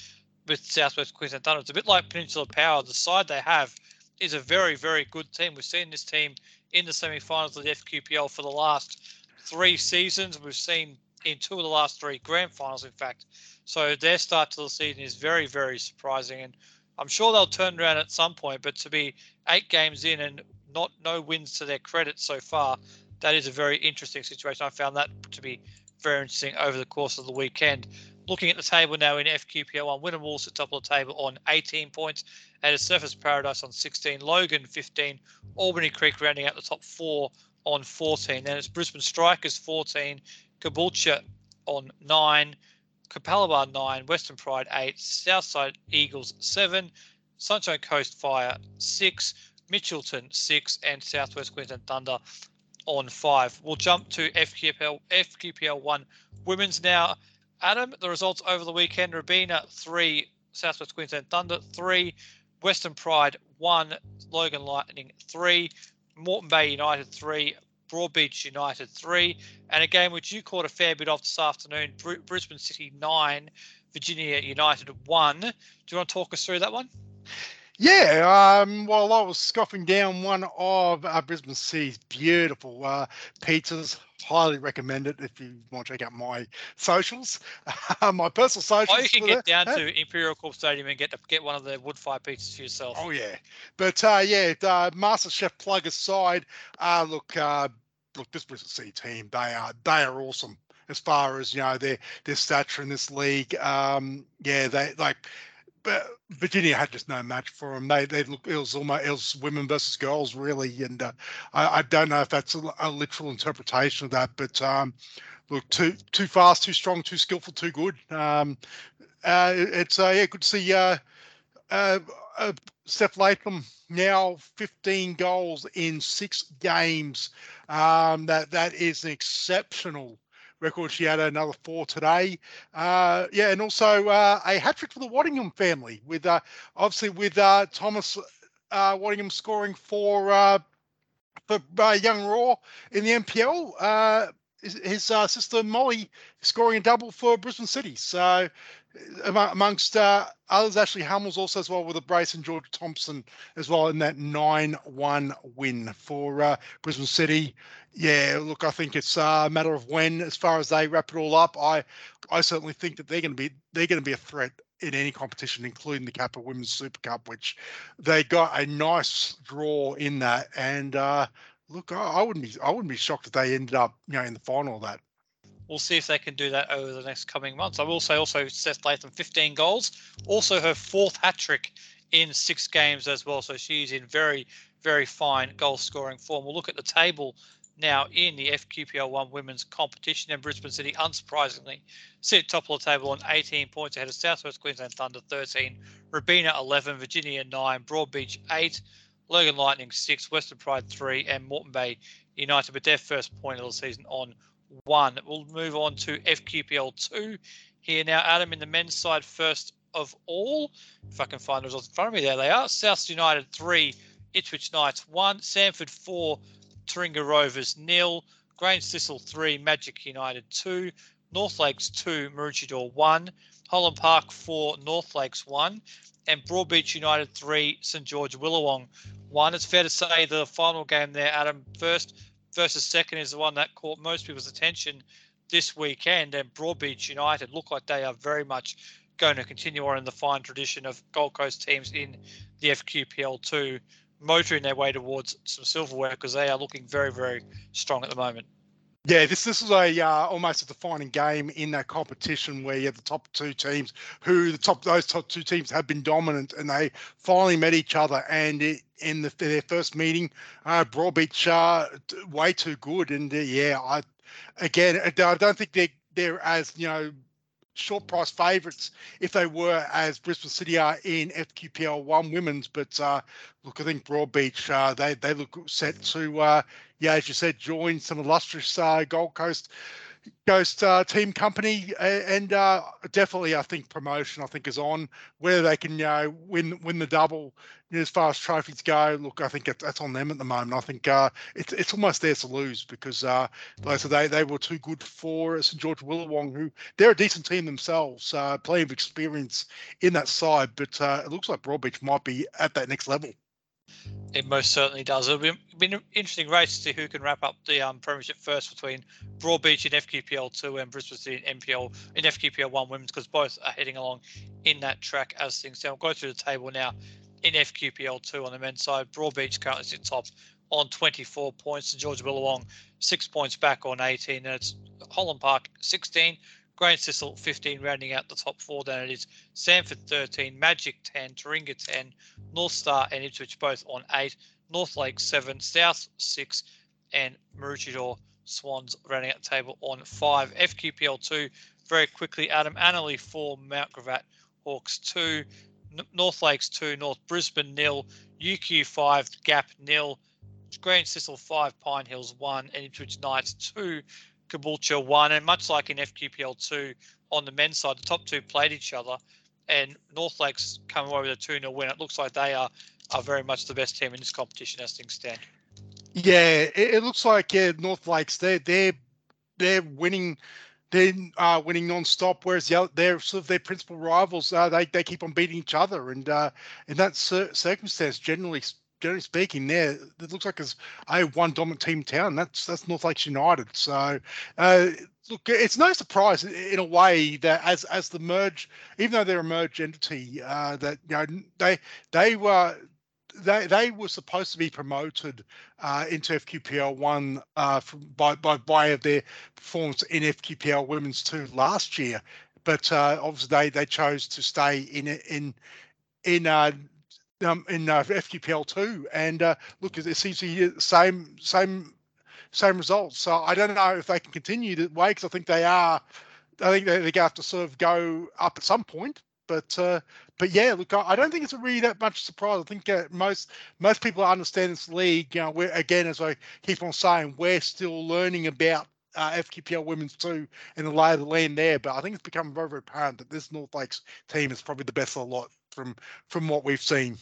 with Southwest Queensland Thunder. It's a bit like Peninsula Power. The side they have is a very, very good team. We've seen this team in the semi-finals of the FQPL for the last three seasons. We've seen in two of the last three grand finals, in fact. So their start to the season is very, very surprising, and I'm sure they'll turn around at some point. But to be eight games in and not no wins to their credit so far, that is a very interesting situation. I found that to be very interesting over the course of the weekend. Looking at the table now in FQPL1, Wynnum Wolves at top of the table on 18 points, and a Surfers Paradise on 16, Logan 15, Albany Creek rounding out the top four on 14. Then it's Brisbane Strikers 14, Caboolture on 9, Capalaba 9, Western Pride 8, Southside Eagles 7, Sunshine Coast Fire 6, Mitchelton 6, and Southwest Queensland Thunder on 5. We'll jump to FQPL, FQPL 1 women's now. Adam, the results over the weekend Robina 3, Southwest Queensland Thunder 3, Western Pride 1, Logan Lightning 3, Moreton Bay United 3, Broadbeach United 3, and a game which you caught a fair bit of this afternoon, Br- Brisbane City 9, Virginia United 1. Do you want to talk us through that one? Yeah, um, while I was scoffing down one of uh, Brisbane Sea's beautiful uh, pizzas, highly recommend it if you want to check out my socials, <laughs> my personal socials. Oh, you can get down to Imperial Corp Stadium and get the, get one of the wood fire pizzas for yourself. Oh yeah, but uh, yeah, uh, Master Chef plug aside, uh, look, uh, look, this Brisbane Sea team, they are they are awesome as far as you know their their stature in this league. Um, yeah, they like. Virginia had just no match for them. They they look it was almost it was women versus girls really, and uh, I, I don't know if that's a, a literal interpretation of that, but um, look too too fast, too strong, too skillful, too good. Um, uh, it's uh, yeah, good to see uh, uh, uh, Steph Latham now 15 goals in six games. Um, that that is an exceptional record. She had another four today. Uh, yeah, and also uh, a hat trick for the Waddingham family with uh, obviously with uh, Thomas uh, Waddingham scoring for uh, for Young Roar in the NPL. Uh, his his, sister Molly scoring a double for Brisbane City. So amongst uh, others, Ashley Hamels also as well with a brace and George Thompson as well in that 9-1 win for uh, Brisbane City. Yeah, look, I think it's a matter of when, as far as they wrap it all up. I, I certainly think that they're going to be they're going to be a threat in any competition, including the Kappa Women's Super Cup, which they got a nice draw in that. And uh, look, I, I wouldn't be I wouldn't be shocked if they ended up you know in the final of that. We'll see if they can do that over the next coming months. I will say also Steph Latham 15 goals, also her fourth hat trick in six games as well. So she's in very, very fine goal scoring form. We'll look at the table now in the FQPL one women's competition. And Brisbane City, unsurprisingly, sit top of the table on 18 points ahead of Southwest Queensland Thunder 13, Robina 11, Virginia 9, Broadbeach 8, Logan Lightning 6, Western Pride 3, and Moreton Bay United with their first point of the season on one. We'll move on to FQPL two here now. Adam in the men's side first of all. If I can find the results in front of me, there they are. South United three, Ipswich Knights one, Samford four, Taringa Rovers nil, Grange Thistle three, Magic United two, North Lakes two, Maroochydore one, Holland Park four, North Lakes one, and Broadbeach United three, St George Willawong one. It's fair to say the final game there, Adam, first versus second is the one that caught most people's attention this weekend. And Broadbeach United look like they are very much going to continue on in the fine tradition of Gold Coast teams in the FQPL two, motoring their way towards some silverware because they are looking very, very strong at the moment. Yeah, this this is a uh, almost a defining game in that competition where you have the top two teams, who the top those top two teams have been dominant, and they finally met each other. And it, in the, their first meeting, uh, Broadbeach uh, way too good, and uh, yeah, I again I don't think they they're as you know short price favourites if they were as Brisbane City are in FQPL one women's. But uh, look, I think Broadbeach uh, they they look set to uh, yeah, as you said, join some illustrious uh, Gold Coast Coast uh, team company, and uh, definitely I think promotion I think is on. Whether they can you know win win the double you know, as far as trophies go, look, I think it, that's on them at the moment. I think uh, it's it's almost theirs to lose because uh, like they they were too good for St George Willawong, who they're a decent team themselves, uh, plenty of experience in that side, but uh, it looks like Broadbeach might be at that next level. It most certainly does. It'll be, be an interesting race to see who can wrap up the um, premiership first between Broadbeach in FQPL two and Brisbane City in NPL in FQPL one women's because both are heading along in that track as things stand. We'll go through the table now in FQPL two on the men's side. Broadbeach currently sits top on 24 points. St George Willawong six points back on 18, and it's Holland Park 16. Grange Thistle 15, rounding out the top four. Then it is Samford 13, Magic 10, Taringa 10, North Star and Ipswich both on 8, North Lake 7, South 6, and Maroochydore Swans rounding out the table on 5. FQPL 2, very quickly, Adam Annerley 4, Mount Gravatt Hawks 2, N- North Lakes 2, North Brisbane nil, UQ 5, Gap nil, Grange Thistle 5, Pine Hills 1, and Ipswich Knights 2, Caboolture 1. And much like in FQPL 2 on the men's side, the top two played each other and North Lakes come away with a 2 0 win. It looks like they are, are very much the best team in this competition as things stand. Yeah, it, it looks like yeah, North Lakes they they're they're winning they're uh, winning non-stop, whereas the other, they're sort of their principal rivals. Uh, they they keep on beating each other, and uh, in that cir- circumstance, generally generally speaking, there it looks like there's a one dominant team town. That's that's North Lakes United. So uh, look, it's no surprise in a way that as as the merge, even though they're a merged entity, uh, that you know they they were they they were supposed to be promoted uh, into FQPL one uh, from, by by way of their performance in FQPL Women's two last year, but uh, obviously they they chose to stay in in in uh, um, in uh, FQPL two, and uh, look, it seems to be the same same same results. So I don't know if they can continue that way because I think they are. I think they, they're going to have to sort of go up at some point. But uh, but yeah, look, I, don't think it's really that much surprise. I think uh, most most people understand this league. You know, we're again, as I keep on saying, we're still learning about uh, FQPL Women's Two and the lay of the land there. But I think it's become very, very apparent that this North Lakes team is probably the best of the lot from from what we've seen.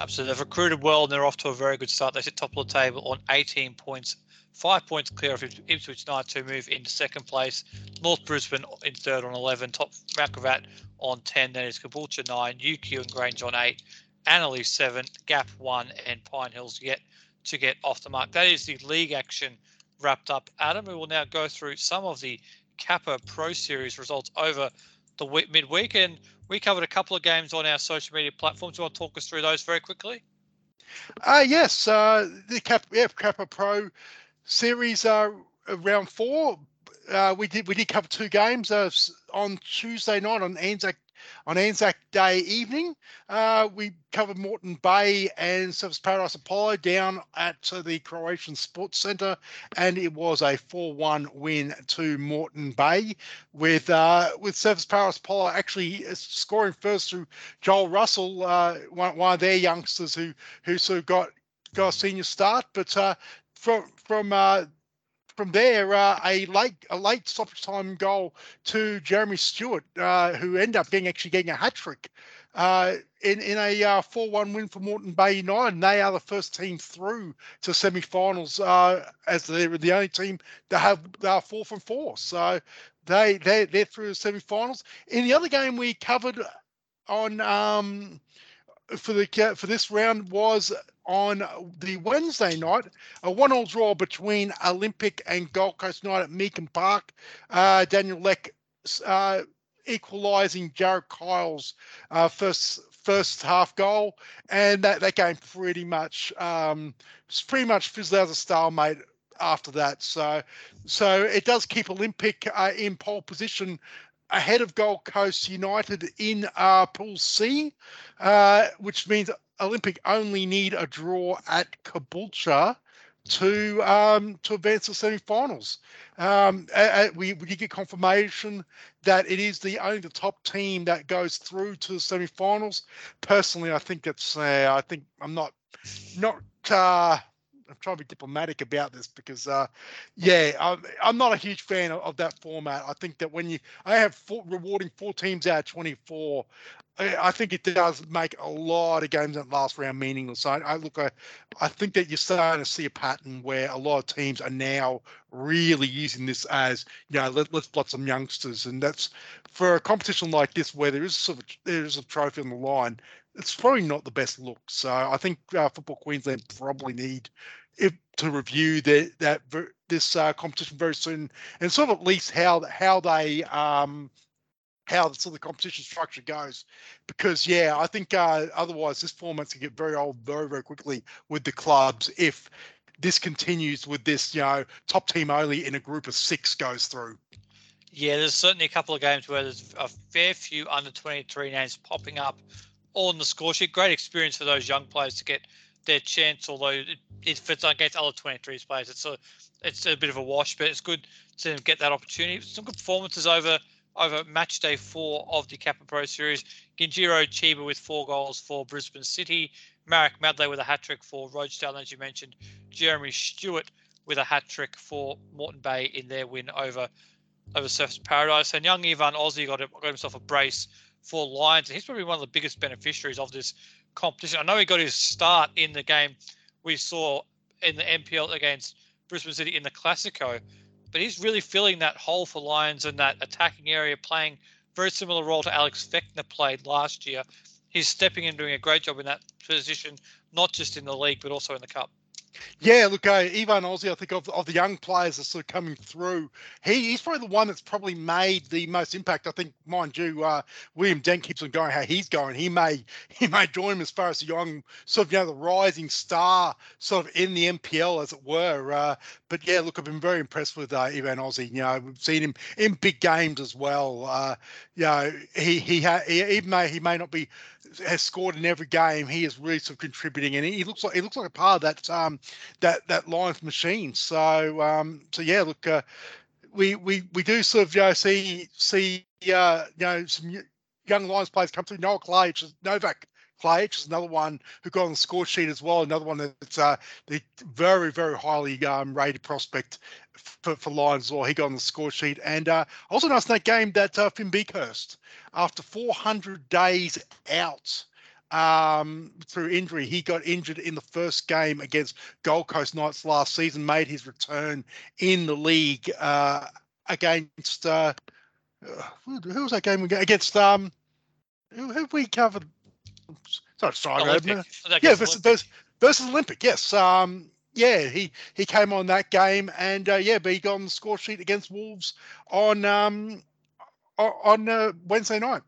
Absolutely, they've recruited well and they're off to a very good start. They sit top of the table on 18 points, five points clear of Ipswich Knights to move into second place. North Brisbane in third on 11, top Macravat on 10. Then it's Caboolture 9, UQ and Grange on 8, Annerley 7, Gap 1, and Pine Hills yet to get off the mark. That is the league action wrapped up. Adam, we will now go through some of the Kappa Pro Series results over the week, midweek. And we covered a couple of games on our social media platforms. Do you want to talk us through those very quickly? Uh, yes, uh, the Cap, yeah, Kappa Pro series uh, round four. Uh, we did we did cover two games uh, on Tuesday night on Anzac on Anzac Day evening. Uh, we covered Moreton Bay and Surfers Paradise Apollo down at the Croatian Sports Centre, and it was a 4-1 win to Moreton Bay, with uh, with Surfers Paradise Apollo actually scoring first through Joel Russell, uh, one, one of their youngsters who who sort of got got a senior start, but uh, from from uh, from there, uh, a late a late stoppage time goal to Jeremy Stewart, uh, who ended up getting actually getting a hat trick uh, in in a uh, four one win for Moreton Bay. And they are the first team through to semi-finals uh, as they're the only team that have they are four from four. So they they they're through the semi-finals. In the other game we covered on um, for the for this round was on the Wednesday night, a one-all draw between Olympic and Gold Coast Night at Meakin Park. Uh, Daniel Leck uh, equalising Jared Kyle's uh, first first half goal, and that, that game pretty much um, pretty much fizzled out a stalemate after that. So so it does keep Olympic uh, in pole position ahead of Gold Coast United in uh, Pool C, uh, which means Olympic only need a draw at Caboolture to um, to advance the semi-finals. Um, we we did get confirmation that it is the only the top team that goes through to the semi-finals. Personally, I think that's uh, I think I'm not not uh, I'm trying to be diplomatic about this because, uh, yeah, I'm, I'm not a huge fan of, of, that format. I think that when you, I have four, rewarding four teams out of 24, I, I, think it does make a lot of games that last round meaningless. So I, I look, I, I think that you're starting to see a pattern where a lot of teams are now really using this as, you know, let, let's plot some youngsters, and that's for a competition like this where there is sort of there is a trophy on the line it's probably not the best look. So I think uh, Football Queensland probably need to review that that this uh, competition very soon and sort of at least how how they um, how the sort of competition structure goes because yeah i think uh, otherwise this format's to get very old very very quickly with the clubs if this continues with this you know top team only in a group of six goes through yeah there's certainly a couple of games where there's a fair few under 23 names popping up on the score sheet. Great experience for those young players to get their chance. Although it, if it's against other 23s players, it's a it's a bit of a wash, but it's good to get that opportunity. Some good performances over over match day four of the Kappa Pro Series. Ginjiro Chiba with four goals for Brisbane City. Marek Madley with a hat trick for Rochedale, as you mentioned. Jeremy Stewart with a hat trick for Moreton Bay in their win over over Surfers Paradise. And young Ivan Ozzy got, got himself a brace for Lions. And he's probably one of the biggest beneficiaries of this competition. I know he got his start in the game we saw in the NPL against Brisbane City in the Classico, but he's really filling that hole for Lions in that attacking area, playing very similar role to Alex Fechner played last year. He's stepping in, doing a great job in that position, not just in the league but also in the cup. Yeah, look, uh, Ivan Ozzy, I think of, of the young players that sort of coming through, he, he's probably the one that's probably made the most impact. I think, mind you, uh, William Dent keeps on going how he's going. He may <laughs> he may join him as far as the young sort of you know the rising star sort of in the NPL as it were. Uh, but yeah, look, I've been very impressed with uh, Ivan Ozzy. You know, we've seen him in big games as well. Uh, you know, he he, ha- he even though he may not be has scored in every game, he is really sort of contributing, and he looks like he looks like a part of that um, that that Lions machine. So um, so yeah, look, uh, we we we do sort of you know see see uh, you know some young Lions players come through. Noah Clay, Novak Clay, is another one who got on the score sheet as well. Another one that's uh, the very very highly um, rated prospect for, for Lions law. He got on the score sheet, and uh, also noticed in that game that uh, Finn Beekhurst, after 400 days out um, through injury. He got injured in the first game against Gold Coast Knights last season, made his return in the league uh, against uh, who, was that game against? Um, who have we covered? Sorry, sorry, yeah, versus, versus, versus Olympic. Yes, um, yeah, he he came on that game, and uh, yeah, but he got on the score sheet against Wolves on um, on uh, Wednesday night.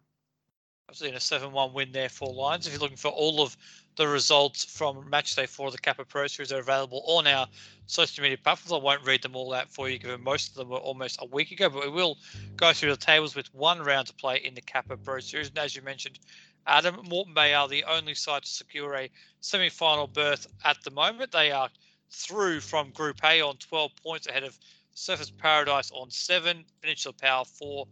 I've seen a 7 1 win there for Lions. If you're looking for all of the results from match day four of the Kappa Pro Series, are available on our social media platforms. I won't read them all out for you, given most of them were almost a week ago, but we will go through the tables with one round to play in the Kappa Pro Series. And as you mentioned, Adam, Moreton Bay are the only side to secure a semi final berth at the moment. They are through from Group A on 12 points ahead of Surfers Paradise on seven, Peninsula Power four,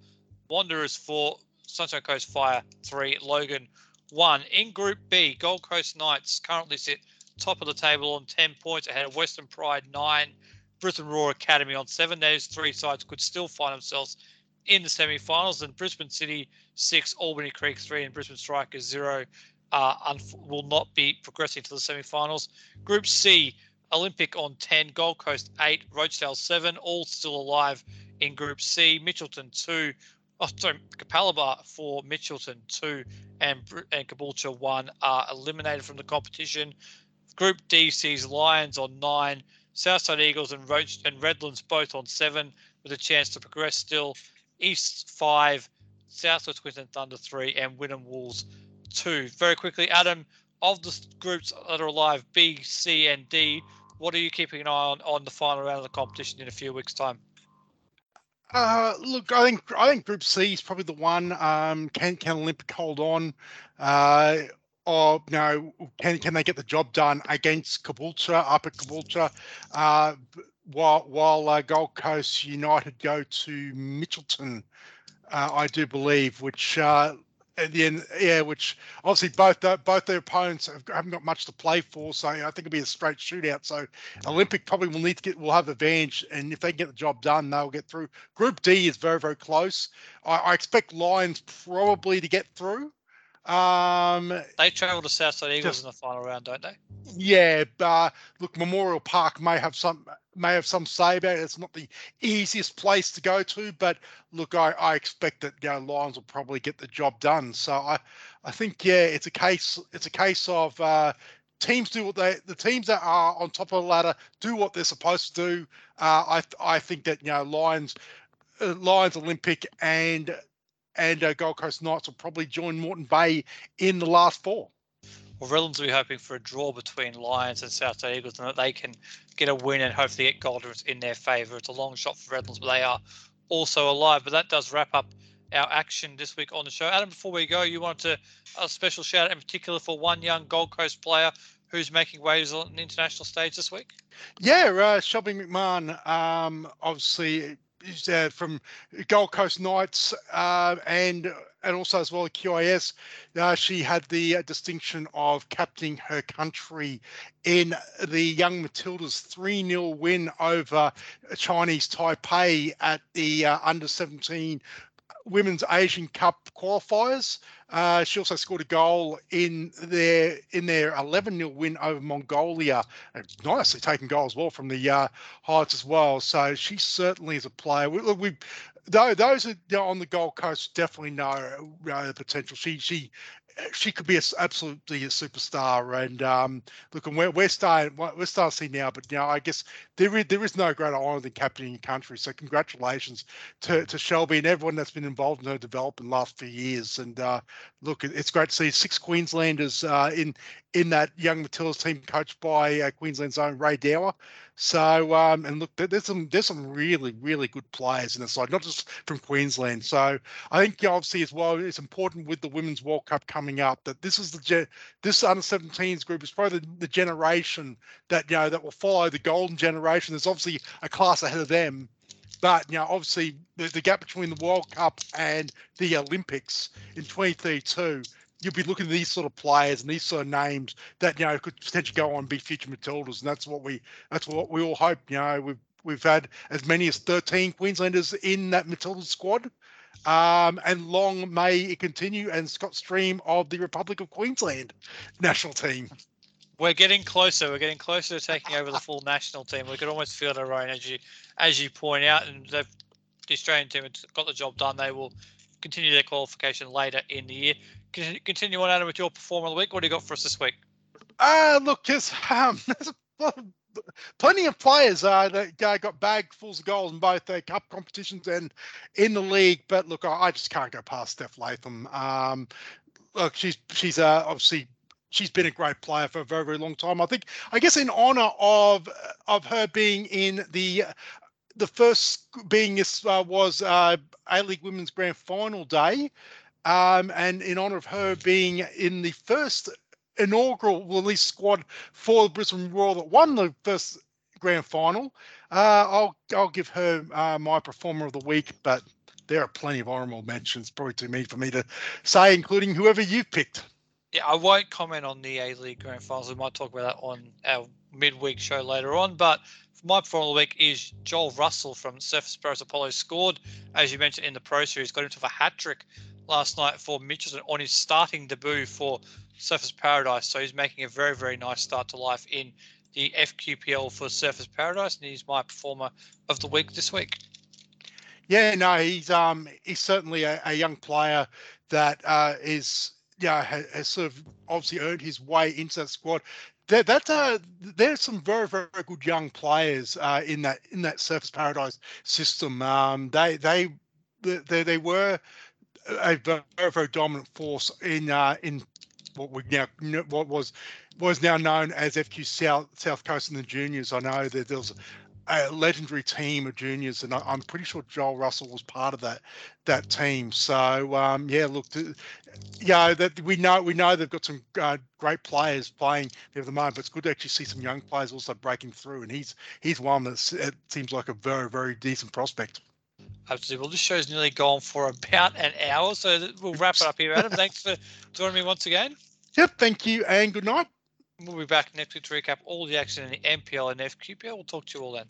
Wanderers four, Sunshine Coast Fire three, Logan one. In Group B, Gold Coast Knights currently sit top of the table on 10 points ahead of Western Pride nine, Brisbane Roar Academy on seven. Those three sides could still find themselves in the semi-finals. And Brisbane City six, Albany Creek three, and Brisbane Strikers zero uh, unf- will not be progressing to the semi-finals. Group C, Olympic on 10, Gold Coast 8, Rochedale 7, all still alive in Group C. Mitchelton 2, oh, sorry, Capalaba 4, Mitchelton 2 and, and Caboolture 1 are eliminated from the competition. Group D sees Lions on 9, Southside Eagles and, Roach, and Redlands both on 7 with a chance to progress still. East 5, Southwest Queensland Thunder 3 and Wynnum Wolves 2. Very quickly, Adam, of the groups that are alive, B, C, and D, what are you keeping an eye on on the final round of the competition in a few weeks' time? Uh, look, I think I think Group C is probably the one. Um, can can Olympic hold on? Uh, or you know, can can they get the job done against Caboolture up at Caboolture? Uh, while while uh, Gold Coast United go to Mitchelton, uh, I do believe, which uh, at the end, yeah, which obviously both the, both their opponents have, haven't got much to play for, so I think it'll be a straight shootout. So Olympic probably will need to get will have advantage, and if they can get the job done, they'll get through. Group D is very very close. I, I expect Lions probably to get through. Um, they travel to Southside Eagles just, in the final round, don't they? Yeah, but look, Memorial Park may have some may have some say about it. It's not the easiest place to go to, but look, I, I expect that you know, Lions will probably get the job done. So I I think yeah, it's a case it's a case of uh, teams do what they the teams that are on top of the ladder do what they're supposed to do. Uh, I I think that you know Lions. Uh, Lions Olympic and and uh, Gold Coast Knights will probably join Moreton Bay in the last four. Will be hoping for a draw between Lions and Southside Eagles and that they can get a win and hopefully get Golders in their favour. It's a long shot for Redlands, but they are also alive. But that does wrap up our action this week on the show. Adam, before we go, you wanted to a special shout out in particular for one young Gold Coast player who's making waves on the international stage this week? Yeah, uh, Shelby McMahon, um, obviously uh, from Gold Coast Knights uh, and and also as well QIS. Uh, she had the uh, distinction of captaining her country in the Young Matildas 3 0 win over Chinese Taipei at the uh, under 17 Women's Asian Cup qualifiers. Uh, she also scored a goal in their in their 11 0 win over Mongolia. Nicely taken goal as well from the uh, Heights as well. So she certainly is a player. We, we though those are on the Gold Coast definitely know uh, the potential. She she she could be a, absolutely a superstar. And um, look, and we're, we're starting we're starting to see now, but you know, I guess there is there is no greater honour than captaining your country. So congratulations to, to Shelby and everyone that's been involved in her development last few years. And uh, look, it's great to see six Queenslanders uh, in in that young Matildas team, coached by uh, Queensland's own Rae Dower. So um, and look, there's some there's some really really good players in the side, not just from Queensland. So I think you know, obviously as well, it's important with the Women's World Cup coming up that this is the this under 17s group is probably the, the generation that you know that will follow the golden generation. There's obviously a class ahead of them, but you know obviously the, the gap between the World Cup and the Olympics in 2032 you'll be looking at these sort of players and these sort of names that you know could potentially go on and be future Matildas, and that's what we that's what we all hope. You know, we've we've had as many as 13 Queenslanders in that Matilda squad. Um, and long may it continue. And Scott Stream of the Republic of Queensland national team. We're getting closer. We're getting closer to taking over the full national team. We could almost feel it our own, as you as you point out. And the Australian team has got the job done. They will continue their qualification later in the year continue on, Adam, with your performer of the week. What do you got for us this week? Uh, look, just um, <laughs> plenty of players uh, that uh, got bagfuls of goals in both the cup competitions and in the league. But look, I, I just can't go past Steph Latham. Um, look, she's she's uh, obviously she's been a great player for a very very long time. I think I guess in honor of of her being in the the first being uh, was uh, A League Women's Grand Final day. Um, and in honor of her being in the first inaugural release squad for the Brisbane Roar that won the first grand final, uh, I'll I'll give her uh, my performer of the week. But there are plenty of honourable mentions, probably too many for me to say, including whoever you've picked. Yeah, I won't comment on the A League Grand Finals. We might talk about that on our midweek show later on. But my performer of the week is Joel Russell from Surfers Paradise Apollo. Scored, as you mentioned in the Pro Series, got into a hat trick last night for Mitchelton on his starting debut for Surfers Paradise. So he's making a very, very nice start to life in the FQPL for Surfers Paradise, and he's my performer of the week this week. Yeah, no, he's um he's certainly a, a young player that uh, is yeah has, has, sort of obviously earned his way into that squad. That that uh, there's some very very good young players uh, in that in that Surfers Paradise system. Um, they they they, they were a very, very dominant force in uh, in what we now what was was now known as FQ South South Coast and the juniors. I know that there was a legendary team of juniors, and I, am pretty sure Joel Russell was part of that that team. So um, yeah, look, to, yeah, that we know we know they've got some uh, great players playing there at the moment, but it's good to actually see some young players also breaking through, and he's he's one that seems like a very very decent prospect. Absolutely. Well, this show's nearly gone for about an hour, so we'll wrap it up here, Adam. Thanks for joining me once again. Yep, thank you, and good night. We'll be back next week to recap all the action in the NPL and FQPL. We'll talk to you all then.